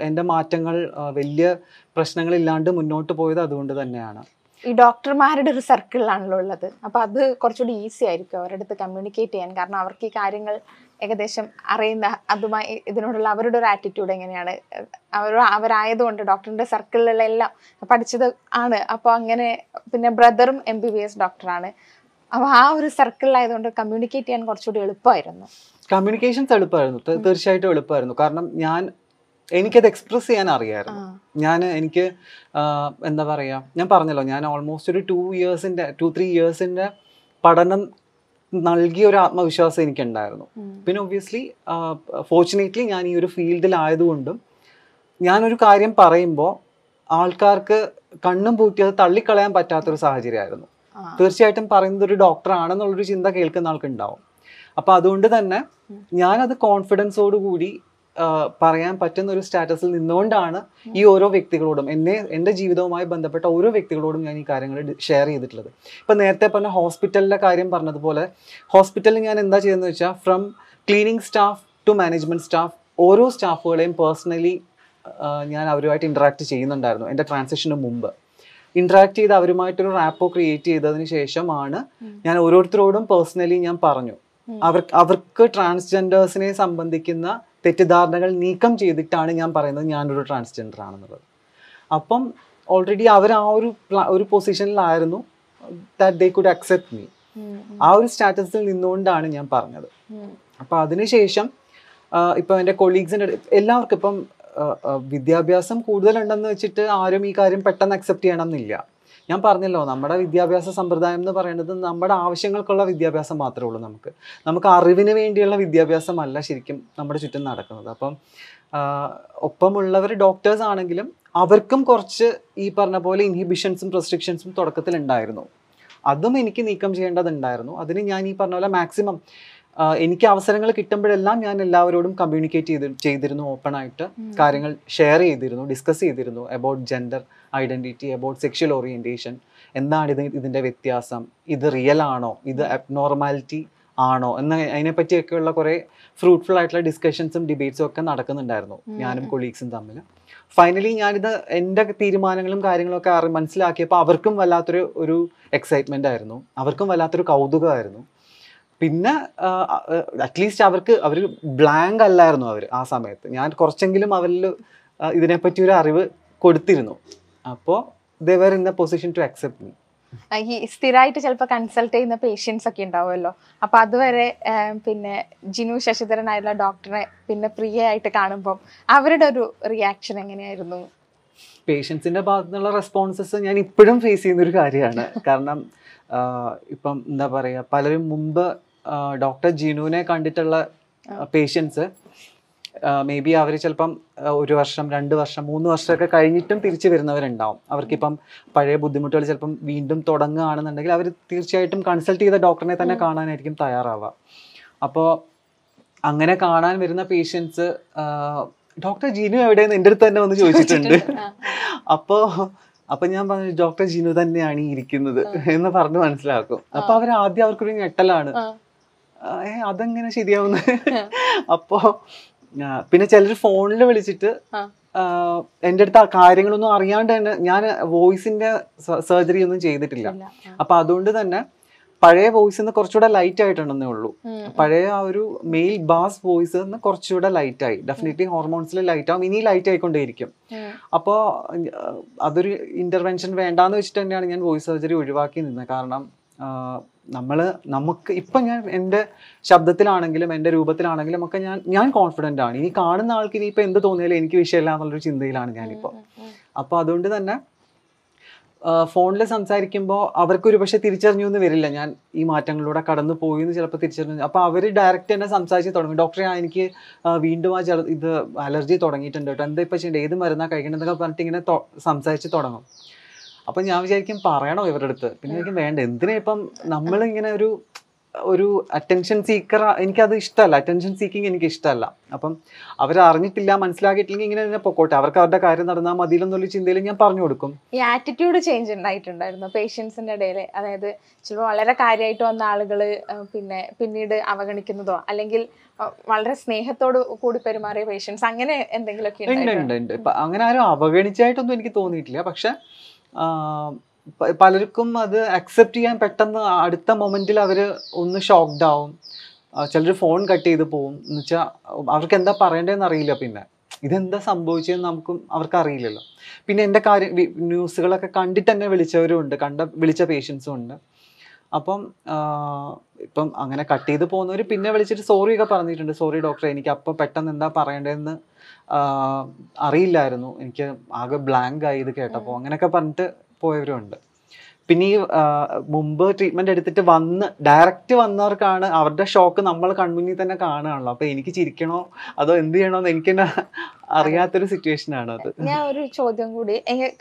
Speaker 2: എന്റെ മാറ്റങ്ങൾ വലിയ പ്രശ്നങ്ങളില്ലാണ്ട് മുന്നോട്ട് പോയത് അതുകൊണ്ട് തന്നെയാണ്.
Speaker 1: ഈ ഡോക്ടർമാരുടെ ഒരു സർക്കിളിലാണല്ലോ ഉള്ളത്. അപ്പോൾ അത് കുറച്ചുകൂടി ഈസി ആയിരിക്കും അവരുടെ അടുത്ത് കമ്മ്യൂണിക്കേറ്റ് ചെയ്യാൻ. കാരണം അവർക്ക് ഈ കാര്യങ്ങൾ ഏകദേശം അറിയുന്ന അതുമായി ഇതിനോടുള്ള അവരുടെ ഒരു ആറ്റിറ്റ്യൂഡ് എങ്ങനെയാണ്? അവർ അവരായതുകൊണ്ട് ഡോക്ടറിന്റെ സർക്കിളിലുള്ള എല്ലാം പഠിച്ചത് ആണ്. അപ്പോൾ അങ്ങനെ പിന്നെ ബ്രദറും എം ബി ബി എസ് ഡോക്ടറാണ് അപ്പോൾ ആ ഒരു സർക്കിളിലായതുകൊണ്ട് കമ്മ്യൂണിക്കേറ്റ് ചെയ്യാൻ കുറച്ചുകൂടി എളുപ്പമായിരുന്നു.
Speaker 2: കമ്മ്യൂണിക്കേഷൻസ് എളുപ്പമായിരുന്നു. തീർച്ചയായിട്ടും എളുപ്പമായിരുന്നു. കാരണം ഞാൻ എനിക്കത് എക്സ്പ്രസ് ചെയ്യാൻ അറിയാമായിരുന്നു ഞാൻ എനിക്ക് എന്താ പറയുക ഞാൻ പറഞ്ഞല്ലോ ഞാൻ ഓൾമോസ്റ്റ് ഒരു ടു ഇയേഴ്സിന്റെ ടു ത്രീ ഇയേഴ്സിന്റെ പഠനം നൽകിയ ഒരു ആത്മവിശ്വാസം എനിക്കുണ്ടായിരുന്നു. പിന്നെ ഒബ്വിയസ്ലി ഫോർച്ചുനേറ്റ്ലി ഞാൻ ഈ ഒരു ഫീൽഡിലായതുകൊണ്ടും ഞാനൊരു കാര്യം പറയുമ്പോൾ ആൾക്കാർക്ക് കണ്ണും പൂട്ടി അത് തള്ളിക്കളയാൻ പറ്റാത്തൊരു സാഹചര്യമായിരുന്നു. തീർച്ചയായിട്ടും പറയുന്നത് ഒരു ഡോക്ടർ ആണെന്നുള്ളൊരു ചിന്ത കേൾക്കുന്ന ആൾക്കുണ്ടാവും. അപ്പോൾ അതുകൊണ്ട് തന്നെ ഞാനത് കോൺഫിഡൻസോട് കൂടി പറയാൻ പറ്റുന്ന ഒരു സ്റ്റാറ്റസിൽ നിന്നുകൊണ്ടാണ് ഈ ഓരോ വ്യക്തികളോടും എന്നെ എന്റെ ജീവിതവുമായി ബന്ധപ്പെട്ട ഓരോ വ്യക്തികളോടും ഞാൻ ഈ കാര്യങ്ങൾ ഷെയർ ചെയ്തിട്ടുള്ളത്. ഇപ്പം നേരത്തെ പറഞ്ഞ ഹോസ്പിറ്റലിന്റെ കാര്യം പറഞ്ഞതുപോലെ ഹോസ്പിറ്റലിൽ ഞാൻ എന്താ ചെയ്യുന്നത് വെച്ചാൽ from cleaning staff to management staff ഓരോ സ്റ്റാഫുകളെയും പേഴ്സണലി ഞാൻ അവരുമായിട്ട് ഇൻട്രാക്ട് ചെയ്യുന്നുണ്ടായിരുന്നു എന്റെ ട്രാൻസാക്ഷന് മുമ്പ്. ഇൻട്രാക്ട് ചെയ്ത് അവരുമായിട്ടൊരു റാപ്പോ ക്രിയേറ്റ് ചെയ്തതിന് ശേഷമാണ് ഞാൻ ഓരോരുത്തരോടും പേഴ്സണലി ഞാൻ പറഞ്ഞു. അവർ അവർക്ക് ട്രാൻസ്ജെൻഡേഴ്സിനെ സംബന്ധിക്കുന്ന തെറ്റിദ്ധാരണകൾ നീക്കം ചെയ്തിട്ടാണ് ഞാൻ പറയുന്നത് ഞാനൊരു ട്രാൻസ്ജെൻഡർ ആണെന്നുള്ളത്. അപ്പം ഓൾറെഡി അവർ ആ ഒരു ഒരു പൊസിഷനിലായിരുന്നു that they could accept me ആ ഒരു സ്റ്റാറ്റസിൽ നിന്നുകൊണ്ടാണ് ഞാൻ പറഞ്ഞത്. അപ്പം അതിനുശേഷം ഇപ്പം എന്റെ കൊളീഗ്സിന്റെ എല്ലാവർക്കും ഇപ്പം വിദ്യാഭ്യാസം കൂടുതലുണ്ടെന്ന് വെച്ചിട്ട് ആരും ഈ കാര്യം പെട്ടെന്ന് അക്സെപ്റ്റ് ചെയ്യണം എന്നില്ല ഞാൻ പറഞ്ഞല്ലോ നമ്മുടെ വിദ്യാഭ്യാസ സമ്പ്രദായം എന്ന് പറയുന്നത് നമ്മുടെ ആവശ്യങ്ങൾക്കുള്ള വിദ്യാഭ്യാസം മാത്രമേ ഉള്ളൂ നമുക്ക്. നമുക്ക് അറിവിന് വേണ്ടിയുള്ള വിദ്യാഭ്യാസമല്ല ശരിക്കും നമ്മുടെ ചുറ്റും നടക്കുന്നത്. അപ്പം ഒപ്പമുള്ളവർ ഡോക്ടേഴ്സ് ആണെങ്കിലും അവർക്കും കുറച്ച് ഈ പറഞ്ഞ പോലെ ഇൻഹിബിഷൻസും റെസ്ട്രിക്ഷൻസും തുടക്കത്തിൽ ഉണ്ടായിരുന്നു അതും എനിക്ക് നീക്കം ചെയ്യേണ്ടതുണ്ടായിരുന്നു. അതിന് ഞാൻ ഈ പറഞ്ഞ പോലെ മാക്സിമം എനിക്ക് അവസരങ്ങൾ കിട്ടുമ്പോഴെല്ലാം ഞാൻ എല്ലാവരോടും കമ്മ്യൂണിക്കേറ്റ് ചെയ്ത് ചെയ്തിരുന്നു ഓപ്പൺ ആയിട്ട്. കാര്യങ്ങൾ ഷെയർ ചെയ്തിരുന്നു ഡിസ്കസ് ചെയ്തിരുന്നു about gender identity about sexual orientation എന്താണ് ഇത് ഇതിന്റെ വ്യത്യാസം? ഇത് റിയൽ ആണോ? ഇത് അബ്നോർമാലിറ്റി ആണോ? എന്ന അതിനെപ്പറ്റിയൊക്കെയുള്ള കുറേ ഫ്രൂട്ട്ഫുൾ ആയിട്ടുള്ള ഡിസ്കഷൻസും ഡിബേറ്റ്സും ഒക്കെ നടക്കുന്നുണ്ടായിരുന്നു ഞാനും കൊളീഗ്സും തമ്മിൽ ഫൈനലി ഞാനിത് എന്റെ തീരുമാനങ്ങളും കാര്യങ്ങളൊക്കെ മനസ്സിലാക്കിയപ്പോൾ അവർക്കും വല്ലാത്തൊരു ഒരു എക്സൈറ്റ്മെന്റ് ആയിരുന്നു. അവർക്കും വല്ലാത്തൊരു കൗതുകമായിരുന്നു. പിന്നെ അറ്റ്ലീസ്റ്റ് അവർക്ക് അവർ ബ്ലാങ്ക് അല്ലായിരുന്നു അവർ ആ സമയത്ത്. ഞാൻ കുറച്ചെങ്കിലും അവരിൽ ഇതിനെപ്പറ്റി ഒരു അറിവ് കൊടുത്തിരുന്നു. അപ്പോൾ were in the position to accept me
Speaker 1: ഈ സ്ഥിരമായിട്ട് ചിലപ്പോൾ കൺസൾട്ട് ചെയ്യുന്ന പേഷ്യൻസ് ഒക്കെ ഉണ്ടാവുമല്ലോ. അപ്പൊ അതുവരെ പിന്നെ ജിനു ശശിധരനായുള്ള ഡോക്ടറെ പിന്നെ പ്രിയ ആയിട്ട് കാണുമ്പോൾ അവരുടെ ഒരു റിയാക്ഷൻ എങ്ങനെയായിരുന്നു?
Speaker 2: പേഷ്യൻസിന്റെ ഭാഗത്തു നിന്നുള്ള റെസ്പോൺസസ് ഞാൻ ഇപ്പോഴും ഫേസ് ചെയ്യുന്ന ഒരു കാര്യമാണ്. കാരണം ഇപ്പം എന്താ പറയുക പലരും മുമ്പ് ഡോക്ടർ ജിനുവിനെ കണ്ടിട്ടുള്ള പേഷ്യൻസ് മേ ബി അവർ ചിലപ്പം ഒരു വർഷം രണ്ട് വർഷം മൂന്ന് വർഷമൊക്കെ കഴിഞ്ഞിട്ടും തിരിച്ചു വരുന്നവരുണ്ടാവും. അവർക്കിപ്പം പഴയ ബുദ്ധിമുട്ടുകൾ ചിലപ്പം വീണ്ടും തുടങ്ങുകയാണെന്നുണ്ടെങ്കിൽ അവർ തീർച്ചയായിട്ടും കൺസൾട്ട് ചെയ്ത ഡോക്ടറിനെ തന്നെ കാണാനായിരിക്കും തയ്യാറാവുക. അപ്പോൾ അങ്ങനെ കാണാൻ വരുന്ന പേഷ്യൻസ് ഡോക്ടർ ജിനു എവിടെയെന്ന് എന്റെ അടുത്ത് തന്നെ വന്ന് ചോദിച്ചിട്ടുണ്ട്.
Speaker 1: അപ്പോൾ
Speaker 2: അപ്പോ ഞാൻ പറഞ്ഞു ഡോക്ടർ ജിനു തന്നെയാണ് ഈ ഇരിക്കുന്നത്. എന്ന് പറഞ്ഞു മനസ്സിലാക്കും. അപ്പൊ അവർ ആദ്യം അവർക്കൊരു ഞെട്ടലാണ്. അതെങ്ങനെ ശരിയാവുന്ന? അപ്പോ പിന്നെ ചിലർ ഫോണിൽ വിളിച്ചിട്ട് എന്റെ അടുത്ത് കാര്യങ്ങളൊന്നും അറിയാണ്ട് തന്നെ ഞാൻ വോയിസിന്റെ സർജറി ഒന്നും ചെയ്തിട്ടില്ല. അപ്പൊ അതുകൊണ്ട് തന്നെ പഴയ വോയിസ് നിന്ന് കുറച്ചുകൂടെ ലൈറ്റ് ആയിട്ടുണ്ടെന്നേ ഉള്ളൂ. പഴയ ആ ഒരു മെയിൽ ബാസ് വോയിസ് നിന്ന് കുറച്ചുകൂടെ ലൈറ്റ് ആയി. ഡെഫിനറ്റ്ലി ഹോർമോൺസിൽ ലൈറ്റ് ആവും. ഇനി ലൈറ്റ് ആയിക്കൊണ്ടേയിരിക്കും. അപ്പോൾ അതൊരു ഇന്റർവെൻഷൻ വേണ്ടാന്ന് വെച്ചിട്ട് തന്നെയാണ് ഞാൻ വോയിസ് സർജറി ഒഴിവാക്കി നിന്നത്. കാരണം നമ്മൾ നമുക്ക് ഇപ്പം ഞാൻ എന്റെ ശബ്ദത്തിലാണെങ്കിലും എന്റെ രൂപത്തിലാണെങ്കിലും ഒക്കെ ഞാൻ ഞാൻ കോൺഫിഡന്റ് ആണ്. ഇനി കാണുന്ന ആൾക്ക് ഇനി ഇപ്പം എന്ത് തോന്നിയാലും എനിക്ക് വിഷയമില്ല എന്നുള്ളൊരു ചിന്തയിലാണ് ഞാനിപ്പോൾ. അപ്പോൾ അതുകൊണ്ട് തന്നെ ഫോണിൽ സംസാരിക്കുമ്പോൾ അവർക്ക് ഒരു പക്ഷേ തിരിച്ചറിഞ്ഞു എന്ന് വരില്ല. ഞാൻ ഈ മാറ്റങ്ങളിലൂടെ കടന്നു പോയി എന്ന് ചിലപ്പോൾ തിരിച്ചറിഞ്ഞു. അപ്പോൾ അവർ ഡയറക്റ്റ് തന്നെ സംസാരിച്ച് തുടങ്ങി. ഡോക്ടറെ ആ എനിക്ക് വീണ്ടും ആ ഇത് അലർജി തുടങ്ങിയിട്ടുണ്ട് കേട്ടോ. എന്താ ഇപ്പം ചെയ്യേണ്ടത്? ഏത് മരുന്നാണ് കഴിക്കേണ്ടതെന്നൊക്കെ പറഞ്ഞിട്ട് ഇങ്ങനെ സംസാരിച്ച് തുടങ്ങും. അപ്പം ഞാൻ വിചാരിക്കും പറയണോ ഇവരുടെ അടുത്ത്? പിന്നെ എനിക്ക് വേണ്ട. എന്തിനാ ഇപ്പം നമ്മളിങ്ങനെ ഒരു ഒരു അറ്റൻഷൻ സീക്കർ എനിക്കത് ഇഷ്ടമല്ല. അറ്റൻഷൻ സീക്കിങ് എനിക്ക് ഇഷ്ടമല്ല. അപ്പം അവർ അറിഞ്ഞിട്ടില്ല മനസ്സിലാക്കിയിട്ടില്ലെങ്കിൽ ഇങ്ങനെ തന്നെ പൊക്കോട്ടെ. അവർക്ക് അവരുടെ കാര്യം നടന്നാൽ മതിയിലെന്നുള്ള ചിന്തയിൽ ഞാൻ പറഞ്ഞു കൊടുക്കും.
Speaker 1: ഈ ആറ്റിറ്റ്യൂഡ് ചേഞ്ച് ഉണ്ടായിട്ടുണ്ടായിരുന്നു പേഷ്യൻസിന്റെ ഇടയിൽ അതായത് ചിലപ്പോൾ വളരെ കാര്യമായിട്ട് വന്ന ആളുകൾ പിന്നെ പിന്നീട് അവഗണിക്കുന്നതോ അല്ലെങ്കിൽ വളരെ സ്നേഹത്തോട് കൂടി പെരുമാറിയ പേഷ്യൻസ് അങ്ങനെ എന്തെങ്കിലുമൊക്കെ
Speaker 2: ഉണ്ട് അങ്ങനെ ആരും അവഗണിച്ചായിട്ടൊന്നും എനിക്ക് തോന്നിയിട്ടില്ല. പക്ഷെ പലർക്കും അത് അക്സെപ്റ്റ് ചെയ്യാൻ പെട്ടെന്ന് അടുത്ത മൊമെന്റിൽ അവർ ഒന്ന് ഷോക്ക്ഡ് ആവും. ചിലർ ഫോൺ കട്ട് ചെയ്ത് പോവും. എന്ന് വെച്ചാൽ അവർക്ക് എന്താ പറയേണ്ടതെന്ന് അറിയില്ല പിന്നെ. ഇതെന്താ സംഭവിച്ചതെന്ന് നമുക്കും അവർക്ക് അറിയില്ലല്ലോ. പിന്നെ എന്റെ കാര്യം ന്യൂസുകളൊക്കെ കണ്ടിട്ട് തന്നെ വിളിച്ചവരും ഉണ്ട്. കണ്ട വിളിച്ച പേഷ്യൻസും ഉണ്ട്. അപ്പം ഇപ്പം അങ്ങനെ കട്ട് ചെയ്ത് പോകുന്നവർ പിന്നെ വിളിച്ചിട്ട് സോറി പറഞ്ഞിട്ടുണ്ട്. സോറി ഡോക്ടറെ എനിക്ക് അപ്പം പെട്ടെന്ന് എന്താ പറയേണ്ടതെന്ന് അറിയില്ലായിരുന്നു. എനിക്ക് ആകെ ബ്ലാങ്ക് ആയി ഇത് കേട്ടപ്പോൾ അങ്ങനെയൊക്കെ പറഞ്ഞിട്ട് പോയവരുണ്ട്. പിന്നെ ഈ മുമ്പ് ട്രീറ്റ്മെന്റ് എടുത്തിട്ട് വന്ന് ഡയറക്റ്റ് വന്നവർക്കാണ് അവരുടെ ഷോക്ക് നമ്മൾ കൺമുന്നിൽ തന്നെ കാണുകയാണല്ലോ. അപ്പൊ എനിക്ക് ചിരിക്കണോ? അതോ എന്ത് ചെയ്യണോ എന്ന് എനിക്ക് അറിയാത്തൊരു സിറ്റുവേഷൻ ആണ് അത്.
Speaker 1: ഞാൻ ഒരു ചോദ്യം കൂടി.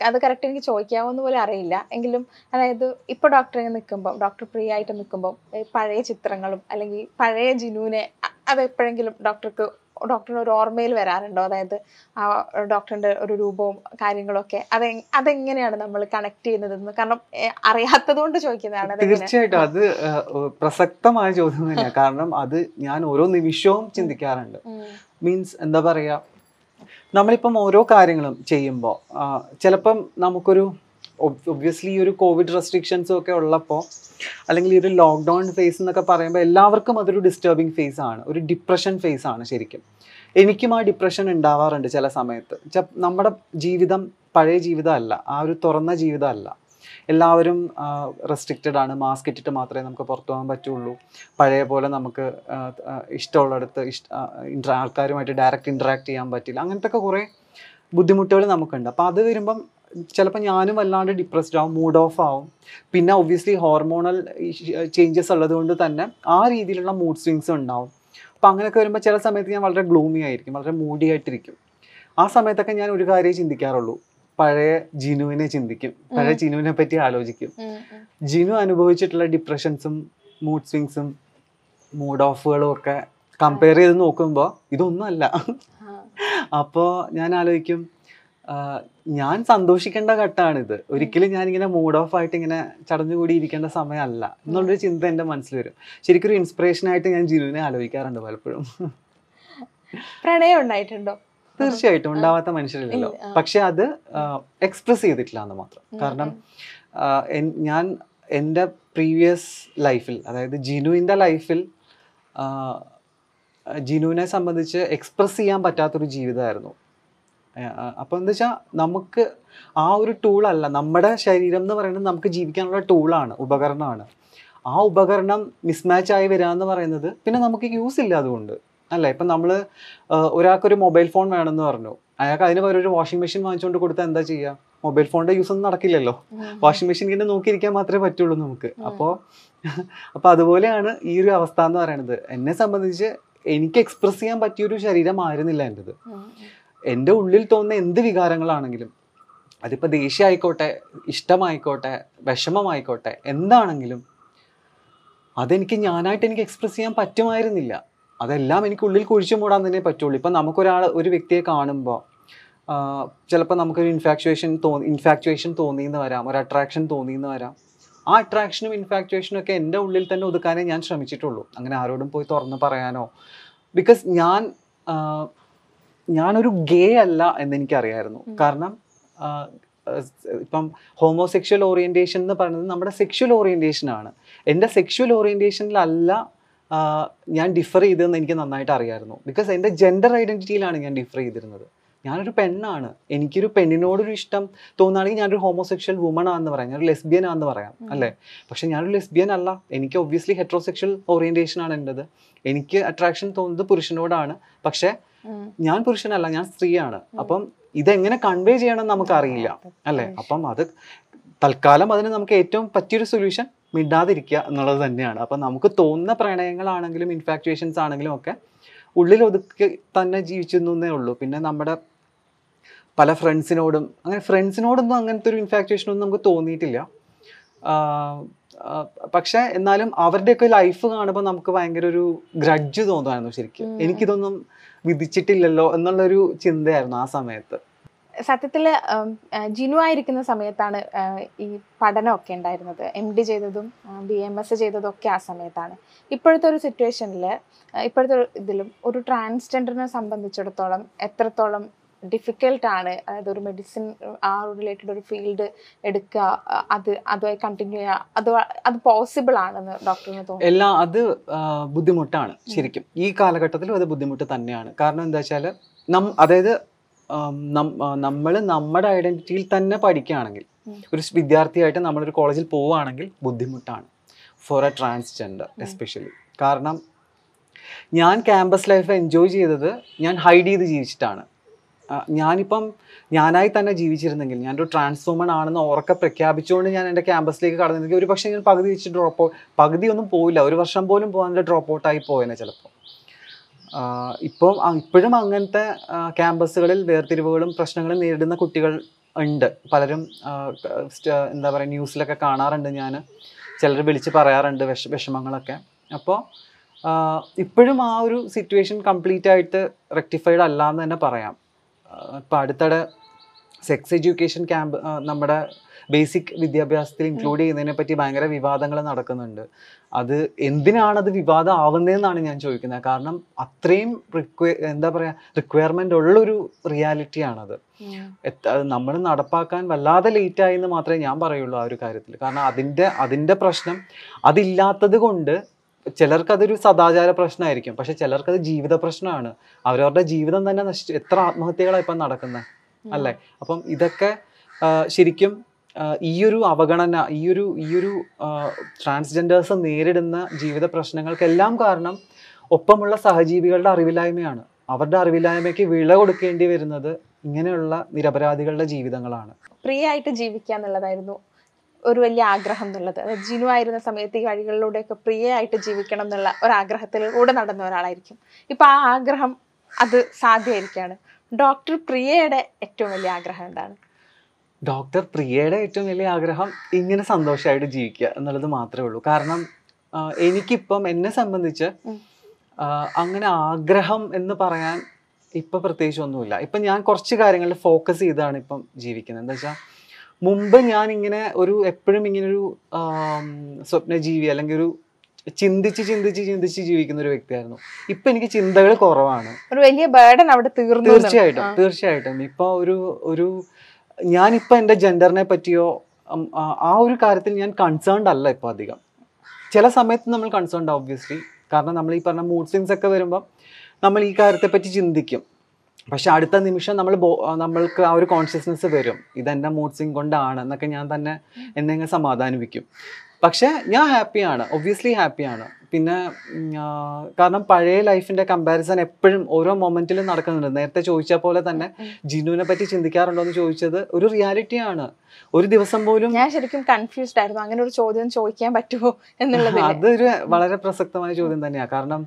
Speaker 1: അത് കറക്റ്റ് എനിക്ക് ചോദിക്കാവുന്ന പോലെ അറിയില്ല. എങ്കിലും അതായത് ഇപ്പൊ ഡോക്ടറെ നിൽക്കുമ്പോൾ ഡോക്ടർ ഫ്രീ ആയിട്ട് നിൽക്കുമ്പോൾ പഴയ ചിത്രങ്ങളും അല്ലെങ്കിൽ പഴയ ജിനുവിനെ അത് എപ്പോഴെങ്കിലും ഡോക്ടർക്ക് ഡോക്ടറിന് ഒരു ഓർമ്മയിൽ വരാറുണ്ടോ? അതായത് ആ ഡോക്ടറിന്റെ ഒരു രൂപവും കാര്യങ്ങളൊക്കെ അത് അതെങ്ങനെയാണ് നമ്മൾ കണക്ട് ചെയ്യുന്നത് കാരണം അറിയാത്തത് കൊണ്ട് ചോദിക്കുന്നതാണ്
Speaker 2: തീർച്ചയായിട്ടും അത് പ്രസക്തമായ ചോദ്യം തന്നെയാണ്. കാരണം അത് ഞാൻ ഓരോ നിമിഷവും ചിന്തിക്കാറുണ്ട്. മീൻസ് എന്താ പറയുക നമ്മളിപ്പം ഓരോ കാര്യങ്ങളും ചെയ്യുമ്പോൾ ചിലപ്പം നമുക്കൊരു ഒബ്വിയസ്ലി ഈ ഒരു കോവിഡ് റെസ്ട്രിക്ഷൻസും ഒക്കെ ഉള്ളപ്പോൾ അല്ലെങ്കിൽ ഈ ഒരു ലോക്ക്ഡൗൺ ഫേസ് എന്നൊക്കെ പറയുമ്പോൾ എല്ലാവർക്കും അതൊരു ഡിസ്റ്റർബിങ് ഫേസ് ആണ് ഒരു ഡിപ്രഷൻ ഫേസ് ആണ് ശരിക്കും. എനിക്കും ആ ഡിപ്രഷൻ ഉണ്ടാവാറുണ്ട് ചില സമയത്ത്. നമ്മുടെ ജീവിതം പഴയ ജീവിതമല്ല ആ ഒരു തുറന്ന ജീവിതമല്ല. എല്ലാവരും റെസ്ട്രിക്റ്റഡ് ആണ് മാസ്ക് ഇട്ടിട്ട് മാത്രമേ നമുക്ക് പുറത്തു പോകാൻ പറ്റുള്ളൂ. പഴയ പോലെ നമുക്ക് ഇഷ്ടമുള്ളടത്ത് ഇഷ്ട ആ, ആൾക്കാരുമായിട്ട് ഡയറക്റ്റ് ഇൻട്രാക്ട് ചെയ്യാൻ പറ്റില്ല. അങ്ങനത്തെ ഒക്കെ കുറേ ബുദ്ധിമുട്ടുകൾ നമുക്കുണ്ട്. അപ്പോൾ അത് വരുമ്പം ചിലപ്പോൾ ഞാനും വല്ലാണ്ട് ഡിപ്രസ്ഡ് ആവും മൂഡ് ഓഫ് ആവും. പിന്നെ ഒബ്വിയസ്ലി ഹോർമോണൽ ചേഞ്ചസ് ഉള്ളത് കൊണ്ട് തന്നെ ആ രീതിയിലുള്ള മൂഡ് സ്വിങ്സ് ഉണ്ടാവും. അപ്പോൾ അങ്ങനെയൊക്കെ വരുമ്പോൾ ചില സമയത്ത് ഞാൻ വളരെ ഗ്ലൂമി ആയിരിക്കും വളരെ മൂഡി ആയിട്ടിരിക്കും. ആ സമയത്തൊക്കെ ഞാൻ ഒരു കാര്യമേ ചിന്തിക്കാറുള്ളൂ. പഴയ ജിനുവിനെ ചിന്തിക്കും. പഴയ ജിനുവിനെ പറ്റി ആലോചിക്കും. ജിനു അനുഭവിച്ചിട്ടുള്ള ഡിപ്രഷൻസും മൂഡ് സ്വിങ്സും മൂഡ് ഓഫുകളും ഒക്കെ കമ്പയർ ചെയ്ത് നോക്കുമ്പോൾ ഇതൊന്നുമല്ല. അപ്പോൾ ഞാൻ ആലോചിക്കും ഞാൻ സന്തോഷിക്കേണ്ട ഘട്ടമാണിത് ഒരിക്കലും ഞാൻ ഇങ്ങനെ മൂഡ് ഓഫ് ആയിട്ട് ഇങ്ങനെ ചടഞ്ഞുകൂടി ഇരിക്കേണ്ട സമയമല്ല. എന്നുള്ളൊരു ചിന്ത എന്റെ മനസ്സിൽ വരും ശരിക്കും ഒരു ഇൻസ്പിറേഷൻ ആയിട്ട് ഞാൻ ജിനുവിനെ ആലോചിക്കാറുണ്ട് പലപ്പോഴും.
Speaker 1: പ്രണയം ഉണ്ടായിട്ടുണ്ടോ?
Speaker 2: തീർച്ചയായിട്ടും ഉണ്ടാവാത്ത മനുഷ്യരില്ലല്ലോ. പക്ഷെ അത് എക്സ്പ്രസ് ചെയ്തിട്ടില്ല എന്ന് മാത്രം. കാരണം ഞാൻ എന്റെ പ്രീവിയസ് ലൈഫിൽ അതായത് ജിനുവിന്റെ ലൈഫിൽ ജിനുവിനെ സംബന്ധിച്ച് എക്സ്പ്രസ് ചെയ്യാൻ പറ്റാത്തൊരു ജീവിതമായിരുന്നു. അപ്പോൾ എന്താ വെച്ചാൽ നമുക്ക് ആ ഒരു ടൂളല്ല നമ്മുടെ ശരീരം എന്ന് പറയുന്നത് നമുക്ക് ജീവിക്കാനുള്ള ടൂളാണ് ഉപകരണമാണ്. ആ ഉപകരണം മിസ്മാച്ച് ആയി വരിക എന്ന് പറയുന്നത് പിന്നെ നമുക്ക് യൂസ് ഇല്ല അതുകൊണ്ട് അല്ലേ? ഇപ്പം നമ്മൾ ഒരാൾക്കൊരു മൊബൈൽ ഫോൺ വേണമെന്ന് പറഞ്ഞു. അയാൾക്ക് അതിന് പകരം ഒരു വാഷിംഗ് മെഷീൻ വാങ്ങിച്ചുകൊണ്ട് കൊടുത്താൽ എന്താ ചെയ്യുക മൊബൈൽ ഫോണിന്റെ യൂസ് ഒന്നും നടക്കില്ലല്ലോ. വാഷിംഗ് മെഷീൻ ഇങ്ങനെ നോക്കിയിരിക്കാൻ മാത്രമേ പറ്റുള്ളൂ നമുക്ക്. അപ്പോൾ അപ്പോൾ അതുപോലെയാണ് ഈ ഒരു അവസ്ഥ എന്ന് പറയുന്നത്. എന്നെ സംബന്ധിച്ച് എനിക്ക് എക്സ്പ്രസ് ചെയ്യാൻ പറ്റിയൊരു ശരീരമായിരുന്നില്ല എന്റെത്. എന്റെ ഉള്ളിൽ തോന്നുന്ന എന്ത് വികാരങ്ങളാണെങ്കിലും അതിപ്പോൾ ദേഷ്യമായിക്കോട്ടെ ഇഷ്ടമായിക്കോട്ടെ വിഷമമായിക്കോട്ടെ എന്താണെങ്കിലും അതെനിക്ക് ഞാനായിട്ട് എനിക്ക് എക്സ്പ്രസ് ചെയ്യാൻ പറ്റുമായിരുന്നില്ല. അതെല്ലാം എനിക്ക് ഉള്ളിൽ കുഴിച്ചു മൂടാൻ തന്നെ പറ്റുള്ളൂ. ഇപ്പം നമുക്കൊരാൾ ഒരു വ്യക്തിയെ കാണുമ്പോൾ ചിലപ്പോൾ നമുക്കൊരു ഇൻഫാക്ച്വേഷൻ തോന്നി ഇൻഫാക്ച്വേഷൻ തോന്നിയെന്ന് വരാം ഒരു അട്രാക്ഷൻ തോന്നിയെന്ന് വരാം. ആ അട്രാക്ഷനും ഇൻഫാക്ച്വേഷനും ഒക്കെ എന്റെ ഉള്ളിൽ തന്നെ ഒതുക്കാനേ ഞാൻ ശ്രമിച്ചിട്ടുള്ളൂ. അങ്ങനെ ആരോടും പോയി തുറന്ന് പറയാനോ. ബിക്കോസ് ഞാൻ ഞാനൊരു ഗേ അല്ല എന്ന് എനിക്കറിയായിരുന്നു. കാരണം ഇപ്പം ഹോമോസെക്ഷൽ ഓറിയന്റേഷൻ എന്ന് പറയുന്നത് നമ്മുടെ സെക്ഷൽ ഓറിയന്റേഷൻ ആണ്. എന്റെ സെക്ഷൽ ഓറിയന്റേഷനിലല്ല ഞാൻ ഡിഫർ ചെയ്തതെന്ന് എനിക്ക് നന്നായിട്ട് അറിയായിരുന്നു. ബിക്കോസ് എന്റെ ജെൻഡർ ഐഡന്റിറ്റിയിലാണ് ഞാൻ ഡിഫർ ചെയ്തിരുന്നത്. ഞാനൊരു പെണ്ണാണ്. എനിക്കൊരു പെണ്ണിനോടൊരു ഇഷ്ടം തോന്നുകയാണെങ്കിൽ ഞാനൊരു ഹോമോസെക്ഷൽ വുമൺ ആണെന്ന് പറയാം. ഞാനൊരു ലെസ്ബിയൻ ആണെന്ന് പറയാം. അല്ലേ? പക്ഷെ ഞാനൊരു ലെസ്ബിയൻ അല്ല. എനിക്ക് ഒബ്വിയസ്ലി ഹെട്രോസെക്ഷൽ ഓറിയന്റേഷൻ ആണ് എന്റെത്. എനിക്ക് അട്രാക്ഷൻ തോന്നുന്നത് പുരുഷനോടാണ്. പക്ഷെ ഞാൻ പുരുഷനല്ല ഞാൻ സ്ത്രീയാണ്. അപ്പം ഇതെങ്ങനെ കൺവേ ചെയ്യണം നമുക്കറിയില്ല അല്ലേ? അപ്പം അത് തൽക്കാലം അതിന് നമുക്ക് ഏറ്റവും പറ്റിയൊരു സൊല്യൂഷൻ മിണ്ടാതിരിക്കുക എന്നുള്ളത് തന്നെയാണ്. അപ്പം നമുക്ക് തോന്നുന്ന പ്രണയങ്ങളാണെങ്കിലും ഇൻഫാക്ച്വേഷൻസ് ആണെങ്കിലും ഒക്കെ ഉള്ളിൽ ഒതുക്കി തന്നെ ജീവിച്ചിരുന്നേ ഉള്ളൂ. പിന്നെ നമ്മുടെ പല ഫ്രണ്ട്സിനോടും അങ്ങനെ ഫ്രണ്ട്സിനോടൊന്നും അങ്ങനത്തെ ഒരു ഇൻഫാക്ച്വേഷൻ ഒന്നും നമുക്ക് തോന്നിയിട്ടില്ല. പക്ഷേ എന്നാലും അവരുടെയൊക്കെ ലൈഫ് കാണുമ്പോൾ നമുക്ക് ഭയങ്കര ഒരു ഗ്രഡ്ജ് തോന്നുമായിരുന്നു ശരിക്കും. എനിക്കിതൊന്നും വിധിച്ചിട്ടില്ലല്ലോ എന്നുള്ളൊരു ചിന്തയായിരുന്നു ആ സമയത്ത്.
Speaker 1: സത്യത്തിൽ ജിനു ആയിരിക്കുന്ന സമയത്താണ് ഈ പഠനമൊക്കെ ഉണ്ടായിരുന്നത്. എം ഡി ചെയ്തതും ബി എം എസ് ചെയ്തതും ഒക്കെ ആ സമയത്താണ്. ഇപ്പോഴത്തെ ഒരു സിറ്റുവേഷനിൽ ഇപ്പോഴത്തെ ഇതിലും ഒരു ട്രാൻസ്ജെൻഡറിനെ സംബന്ധിച്ചിടത്തോളം എത്രത്തോളം ഡിഫിക്കൽട്ട് ആണ്. അതായത് ഒരു മെഡിസിൻ ആ റിലേറ്റഡ് ഒരു ഫീൽഡ് എടുക്കുക അത് അതുമായി കണ്ടിന്യൂ ചെയ്യുക അത് അത് പോസിബിൾ ആണെന്ന് ഡോക്ടറിന് തോന്നുന്നു.
Speaker 2: എല്ലാം അത് ബുദ്ധിമുട്ടാണ് ശരിക്കും. ഈ കാലഘട്ടത്തിലും അത് ബുദ്ധിമുട്ട് തന്നെയാണ്. കാരണം എന്താ വെച്ചാൽ നം അതായത് നമ്മൾ നമ്മുടെ ഐഡന്റിറ്റിയിൽ തന്നെ പഠിക്കുകയാണെങ്കിൽ ഒരു വിദ്യാർത്ഥിയായിട്ട് നമ്മളൊരു കോളേജിൽ പോവുകയാണെങ്കിൽ ബുദ്ധിമുട്ടാണ് ഫോർ എ ട്രാൻസ്ജെൻഡർ എസ്പെഷ്യലി കാരണം ഞാൻ ക്യാമ്പസ് ലൈഫ് എൻജോയ് ചെയ്തത് ഞാൻ ഹൈഡ് ചെയ്ത് ജീവിച്ചിട്ടാണ്. ഞാനിപ്പം ഞാനായി തന്നെ ജീവിച്ചിരുന്നെങ്കിൽ ഞാനൊരു ട്രാൻസ്ഫോമൺ ആണെന്ന് ഉറക്കെ പ്രഖ്യാപിച്ചുകൊണ്ട് ഞാൻ എന്റെ ക്യാമ്പസിലേക്ക് കടന്നിരുന്നെങ്കിൽ ഒരു പക്ഷേ ഞാൻ പകുതി വെച്ച് ഡ്രോപ്പ് പകുതി ഒന്നും പോയില്ല ഒരു വർഷം പോലും പോകാൻ ഡ്രോപ്പ് ഔട്ടായി പോയേനെ ചിലപ്പോൾ. ഇപ്പം ഇപ്പോഴും അങ്ങനത്തെ ക്യാമ്പസുകളിൽ വേർതിരിവുകളും പ്രശ്നങ്ങളും നേരിടുന്ന കുട്ടികൾ ഉണ്ട്. പലരും എന്താ പറയുക ന്യൂസിലൊക്കെ കാണാറുണ്ട് ഞാൻ. ചിലർ വിളിച്ച് പറയാറുണ്ട് വിഷ വിഷമങ്ങളൊക്കെ. അപ്പോൾ ഇപ്പോഴും ആ ഒരു സിറ്റുവേഷൻ കംപ്ലീറ്റ് ആയിട്ട് റെക്ടിഫൈഡ് അല്ല എന്ന് തന്നെ പറയാം. ഇപ്പം അടുത്തിടെ സെക്സ് എഡ്യൂക്കേഷൻ ക്യാമ്പ് നമ്മുടെ ബേസിക് വിദ്യാഭ്യാസത്തിൽ ഇൻക്ലൂഡ് ചെയ്യുന്നതിനെ പറ്റി ഭയങ്കര വിവാദങ്ങൾ നടക്കുന്നുണ്ട്. അത് എന്തിനാണ് അത് വിവാദം ആവുന്നതെന്നാണ് ഞാൻ ചോദിക്കുന്നത്. കാരണം അത്രയും റിക്വയർ എന്താ പറയുക റിക്വയർമെന്റ് ഉള്ളൊരു റിയാലിറ്റിയാണത് നമ്മൾ നടപ്പാക്കാൻ വല്ലാതെ ലേറ്റ് ആയി എന്ന് മാത്രമേ ഞാൻ പറയുള്ളൂ ആ ഒരു കാര്യത്തിൽ. കാരണം അതിന്റെ അതിന്റെ പ്രശ്നം അതില്ലാത്തത് കൊണ്ട് ചിലർക്ക് അതൊരു സദാചാര പ്രശ്നമായിരിക്കും. പക്ഷെ ചിലർക്ക് അത് ജീവിത പ്രശ്നമാണ്. അവരവരുടെ ജീവിതം തന്നെ നശിച്ചു. എത്ര ആത്മഹത്യകളാണ് ഇപ്പം നടക്കുന്നത് അല്ലേ? അപ്പം ഇതൊക്കെ ശരിക്കും ആ, ഈയൊരു അവഗണന ഈയൊരു ഈയൊരു ട്രാൻസ്ജെൻഡേഴ്സ് നേരിടുന്ന ജീവിത പ്രശ്നങ്ങൾക്കെല്ലാം കാരണം ഒപ്പമുള്ള സഹജീവികളുടെ അറിവില്ലായ്മയാണ്. അവരുടെ അറിവില്ലായ്മയ്ക്ക് വിള കൊടുക്കേണ്ടി വരുന്നത് ഇങ്ങനെയുള്ള നിരപരാധികളുടെ ജീവിതങ്ങളാണ്.
Speaker 1: ഫ്രീ ആയിട്ട് ജീവിക്കുക എന്നുള്ളതായിരുന്നു ഒരു വലിയ ആഗ്രഹം എന്നുള്ളത്. അതായത് ജിനു ആയിരുന്ന സമയത്ത് ഈ വഴികളിലൂടെയൊക്കെ ഫ്രീ ആയിട്ട് ജീവിക്കണം എന്നുള്ള ഒരാഗ്രഹത്തിൽ കൂടെ നടന്ന ഒരാളായിരിക്കും. ഇപ്പൊ ആ ആഗ്രഹം അത് സാധ്യമായിരിക്കുകയാണ്. ഡോക്ടർ പ്രിയയുടെ ഏറ്റവും വലിയ ആഗ്രഹം എന്താണ്?
Speaker 2: ഡോക്ടർ പ്രിയയുടെ ഏറ്റവും വലിയ ആഗ്രഹം ഇങ്ങനെ സന്തോഷമായിട്ട് ജീവിക്കുക എന്നുള്ളത് മാത്രമേ ഉള്ളൂ. കാരണം എനിക്കിപ്പം എന്നെ സംബന്ധിച്ച് അങ്ങനെ ആഗ്രഹം എന്ന് പറയാൻ ഇപ്പം പ്രത്യേകിച്ച് ഒന്നുമില്ല. ഇപ്പം ഞാൻ കുറച്ച് കാര്യങ്ങളിൽ ഫോക്കസ് ചെയ്താണ് ഇപ്പം ജീവിക്കുന്നത്. എന്താ വെച്ചാൽ മുമ്പ് ഞാൻ ഇങ്ങനെ ഒരു എപ്പോഴും ഇങ്ങനെ ഒരു സ്വപ്നജീവി അല്ലെങ്കിൽ ഒരു ചിന്തിച്ച് ചിന്തിച്ച് ചിന്തിച്ച് ജീവിക്കുന്ന ഒരു വ്യക്തിയായിരുന്നു. ഇപ്പൊ എനിക്ക് ചിന്തകൾ കുറവാണ്.
Speaker 1: ഒരു വലിയ അവിടെ തീർന്നു.
Speaker 2: തീർച്ചയായിട്ടും. തീർച്ചയായിട്ടും. ഇപ്പൊ ഒരു ഒരു ഞാനിപ്പോ എന്റെ ജെൻഡറിനെ പറ്റിയോ ആ ആ ഒരു കാര്യത്തിൽ ഞാൻ കൺസേൺഡ് അല്ല ഇപ്പൊ അധികം. ചില സമയത്ത് നമ്മൾ കൺസേൺഡ് ഓബ്വിയസ്ലി കാരണം നമ്മൾ ഈ പറഞ്ഞ മൂഡ് സ്വിങ്സ് ഒക്കെ വരുമ്പോൾ നമ്മൾ ഈ കാര്യത്തെ പറ്റി ചിന്തിക്കും. പക്ഷെ അടുത്ത നിമിഷം നമ്മൾ നമ്മൾക്ക് ആ ഒരു കോൺഷ്യസ്നെസ് വരും. ഇതെന്റെ മൂഡ് സ്വിങ് കൊണ്ടാണ് എന്നൊക്കെ ഞാൻ തന്നെ എന്നെ സമാധാനിപ്പിക്കും. പക്ഷെ ഞാൻ ഹാപ്പിയാണ് ഒബ്വിയസ്ലി ഹാപ്പിയാണ് പിന്നെ കാരണം പഴയ ലൈഫിന്റെ കമ്പാരിസൺ എപ്പോഴും ഓരോ മൊമെന്റിലും നടക്കുന്നുണ്ട്. നേരത്തെ ചോദിച്ച പോലെ തന്നെ. ജിനുവിനെ പറ്റി ചിന്തിക്കാറുണ്ടോ എന്ന് ചോദിച്ചത് ഒരു റിയാലിറ്റി ആണ്. ഒരു ദിവസം പോലും
Speaker 1: ഞാൻ ശരിക്കും കൺഫ്യൂസ്ഡ് ആയിരുന്നു. അങ്ങനെ ഒരു ചോദ്യം ചോദിക്കാൻ പറ്റുമോ എന്നുള്ളത്
Speaker 2: അതൊരു വളരെ പ്രസക്തമായ ചോദ്യം തന്നെയാണ് കാരണം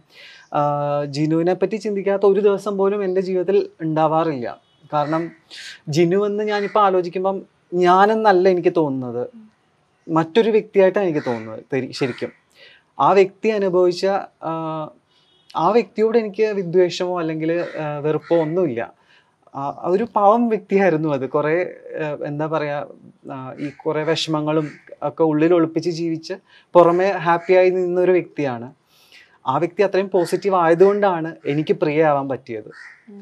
Speaker 2: ജിനുവിനെ പറ്റി ചിന്തിക്കാത്ത ഒരു ദിവസം പോലും എന്റെ ജീവിതത്തിൽ ഉണ്ടാവാറില്ല. കാരണം ജിനു എന്ന് ഞാനിപ്പോൾ ആലോചിക്കുമ്പം ഞാനെന്നല്ല എനിക്ക് തോന്നുന്നത്. മറ്റൊരു വ്യക്തിയായിട്ടാണ് എനിക്ക് തോന്നുന്നത്. ശരിക്കും. ആ വ്യക്തി അനുഭവിച്ച ആ, വ്യക്തിയോട് എനിക്ക് വിദ്വേഷമോ അല്ലെങ്കിൽ വെറുപ്പോ ഒന്നുമില്ല. ഒരു പാവം വ്യക്തിയായിരുന്നു അത്. കുറേ എന്താ പറയുക ഈ കുറേ വിഷമങ്ങളും ഒക്കെ ഉള്ളിൽ ഒളിപ്പിച്ച് ജീവിച്ച് പുറമെ ഹാപ്പിയായി നിന്നൊരു വ്യക്തിയാണ്. ആ വ്യക്തി അത്രയും പോസിറ്റീവ് ആയതുകൊണ്ടാണ് എനിക്ക് പ്രിയയാവാൻ പറ്റിയത്.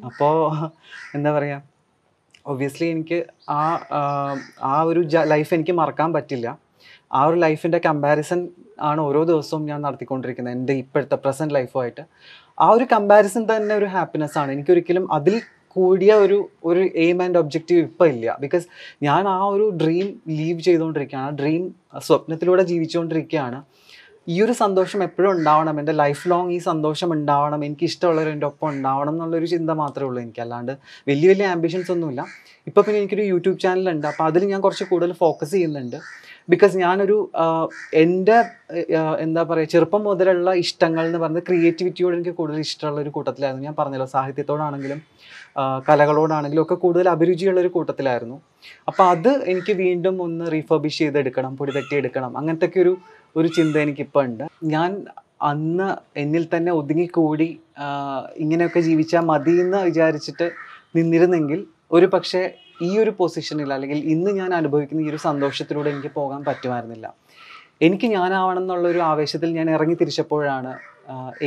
Speaker 1: അപ്പോ
Speaker 2: അപ്പോൾ എന്താ പറയുക ഒബ്വിയസ്ലി എനിക്ക് ആ, ആ ഒരു ലൈഫ് എനിക്ക് മറക്കാൻ പറ്റില്ല. ആ ഒരു ലൈഫിന്റെ കമ്പാരിസൺ ആണ് ഓരോ ദിവസവും ഞാൻ നടത്തിക്കൊണ്ടിരിക്കുന്നത് എന്റെ ഇപ്പോഴത്തെ പ്രസന്റ് ലൈഫുമായിട്ട് ആ ഒരു കമ്പാരിസൺ തന്നെ ഒരു ഹാപ്പിനെസ് ആണ്. എനിക്കൊരിക്കലും അതിൽ കൂടിയ ഒരു ഒരു എയിം ആൻഡ് ഒബ്ജക്റ്റീവ് ഇപ്പം ഇല്ല. ബിക്കോസ് ഞാൻ ആ ഒരു ഡ്രീം ലീവ് ചെയ്തുകൊണ്ടിരിക്കുകയാണ് ആ ഡ്രീം സ്വപ്നത്തിലൂടെ ജീവിച്ചുകൊണ്ടിരിക്കുകയാണ്. ഈ ഒരു സന്തോഷം എപ്പോഴും ഉണ്ടാവണം എന്റെ ലൈഫ് ലോങ് ഈ സന്തോഷം ഉണ്ടാവണം എനിക്ക് ഇഷ്ടമുള്ളവർ എന്റെ ഒപ്പം ഉണ്ടാവണം എന്നുള്ളൊരു ചിന്ത മാത്രമേ ഉള്ളൂ എനിക്ക്. അല്ലാണ്ട് വലിയ വലിയ ആംബിഷൻസ് ഒന്നുമില്ല. ഇപ്പോൾ പിന്നെ എനിക്കൊരു യൂട്യൂബ് ചാനലുണ്ട് അപ്പോൾ അതിൽ ഞാൻ കുറച്ച് കൂടുതൽ ഫോക്കസ് ചെയ്യുന്നുണ്ട്. ബിക്കോസ് ഞാനൊരു എന്റെ എന്താ പറയുക ചെറുപ്പം മുതലുള്ള ഇഷ്ടങ്ങൾ എന്ന് പറഞ്ഞാൽ ക്രിയേറ്റിവിറ്റിയോട് എനിക്ക് കൂടുതൽ ഇഷ്ടമുള്ള ഒരു കൂട്ടത്തിലായിരുന്നു. ഞാൻ പറഞ്ഞല്ലോ സാഹിത്യത്തോടാണെങ്കിലും കലകളോടാണെങ്കിലും ഒക്കെ കൂടുതൽ അഭിരുചിയുള്ള ഒരു കൂട്ടത്തിലായിരുന്നു. അപ്പോൾ അത് എനിക്ക് വീണ്ടും ഒന്ന് റീഫർബിഷ് ചെയ്തെടുക്കണം പൊടി തട്ടിയെടുക്കണം അങ്ങനത്തെ ഒരു ഒരു ചിന്ത എനിക്കിപ്പോൾ ഉണ്ട്. ഞാൻ അന്ന് എന്നിൽ തന്നെ ഒതുങ്ങിക്കൂടി ഇങ്ങനെയൊക്കെ ജീവിച്ചാൽ മതി എന്ന് വിചാരിച്ചിട്ട് നിന്നിരുന്നെങ്കിൽ ഒരു പക്ഷേ ഈ ഒരു പൊസിഷനിൽ അല്ലെങ്കിൽ ഇന്ന് ഞാൻ അനുഭവിക്കുന്ന ഈ ഒരു സന്തോഷത്തിലൂടെ എനിക്ക് പോകാൻ പറ്റുമായിരുന്നില്ല. എനിക്ക് ഞാനാവണം എന്നുള്ളൊരു ആവേശത്തിൽ ഞാൻ ഇറങ്ങി തിരിച്ചപ്പോഴാണ്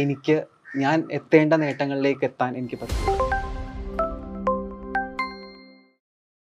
Speaker 2: എനിക്ക് ഞാൻ എത്തേണ്ട നേട്ടങ്ങളിലേക്ക് എത്താൻ എനിക്ക് പറ്റുന്നത്.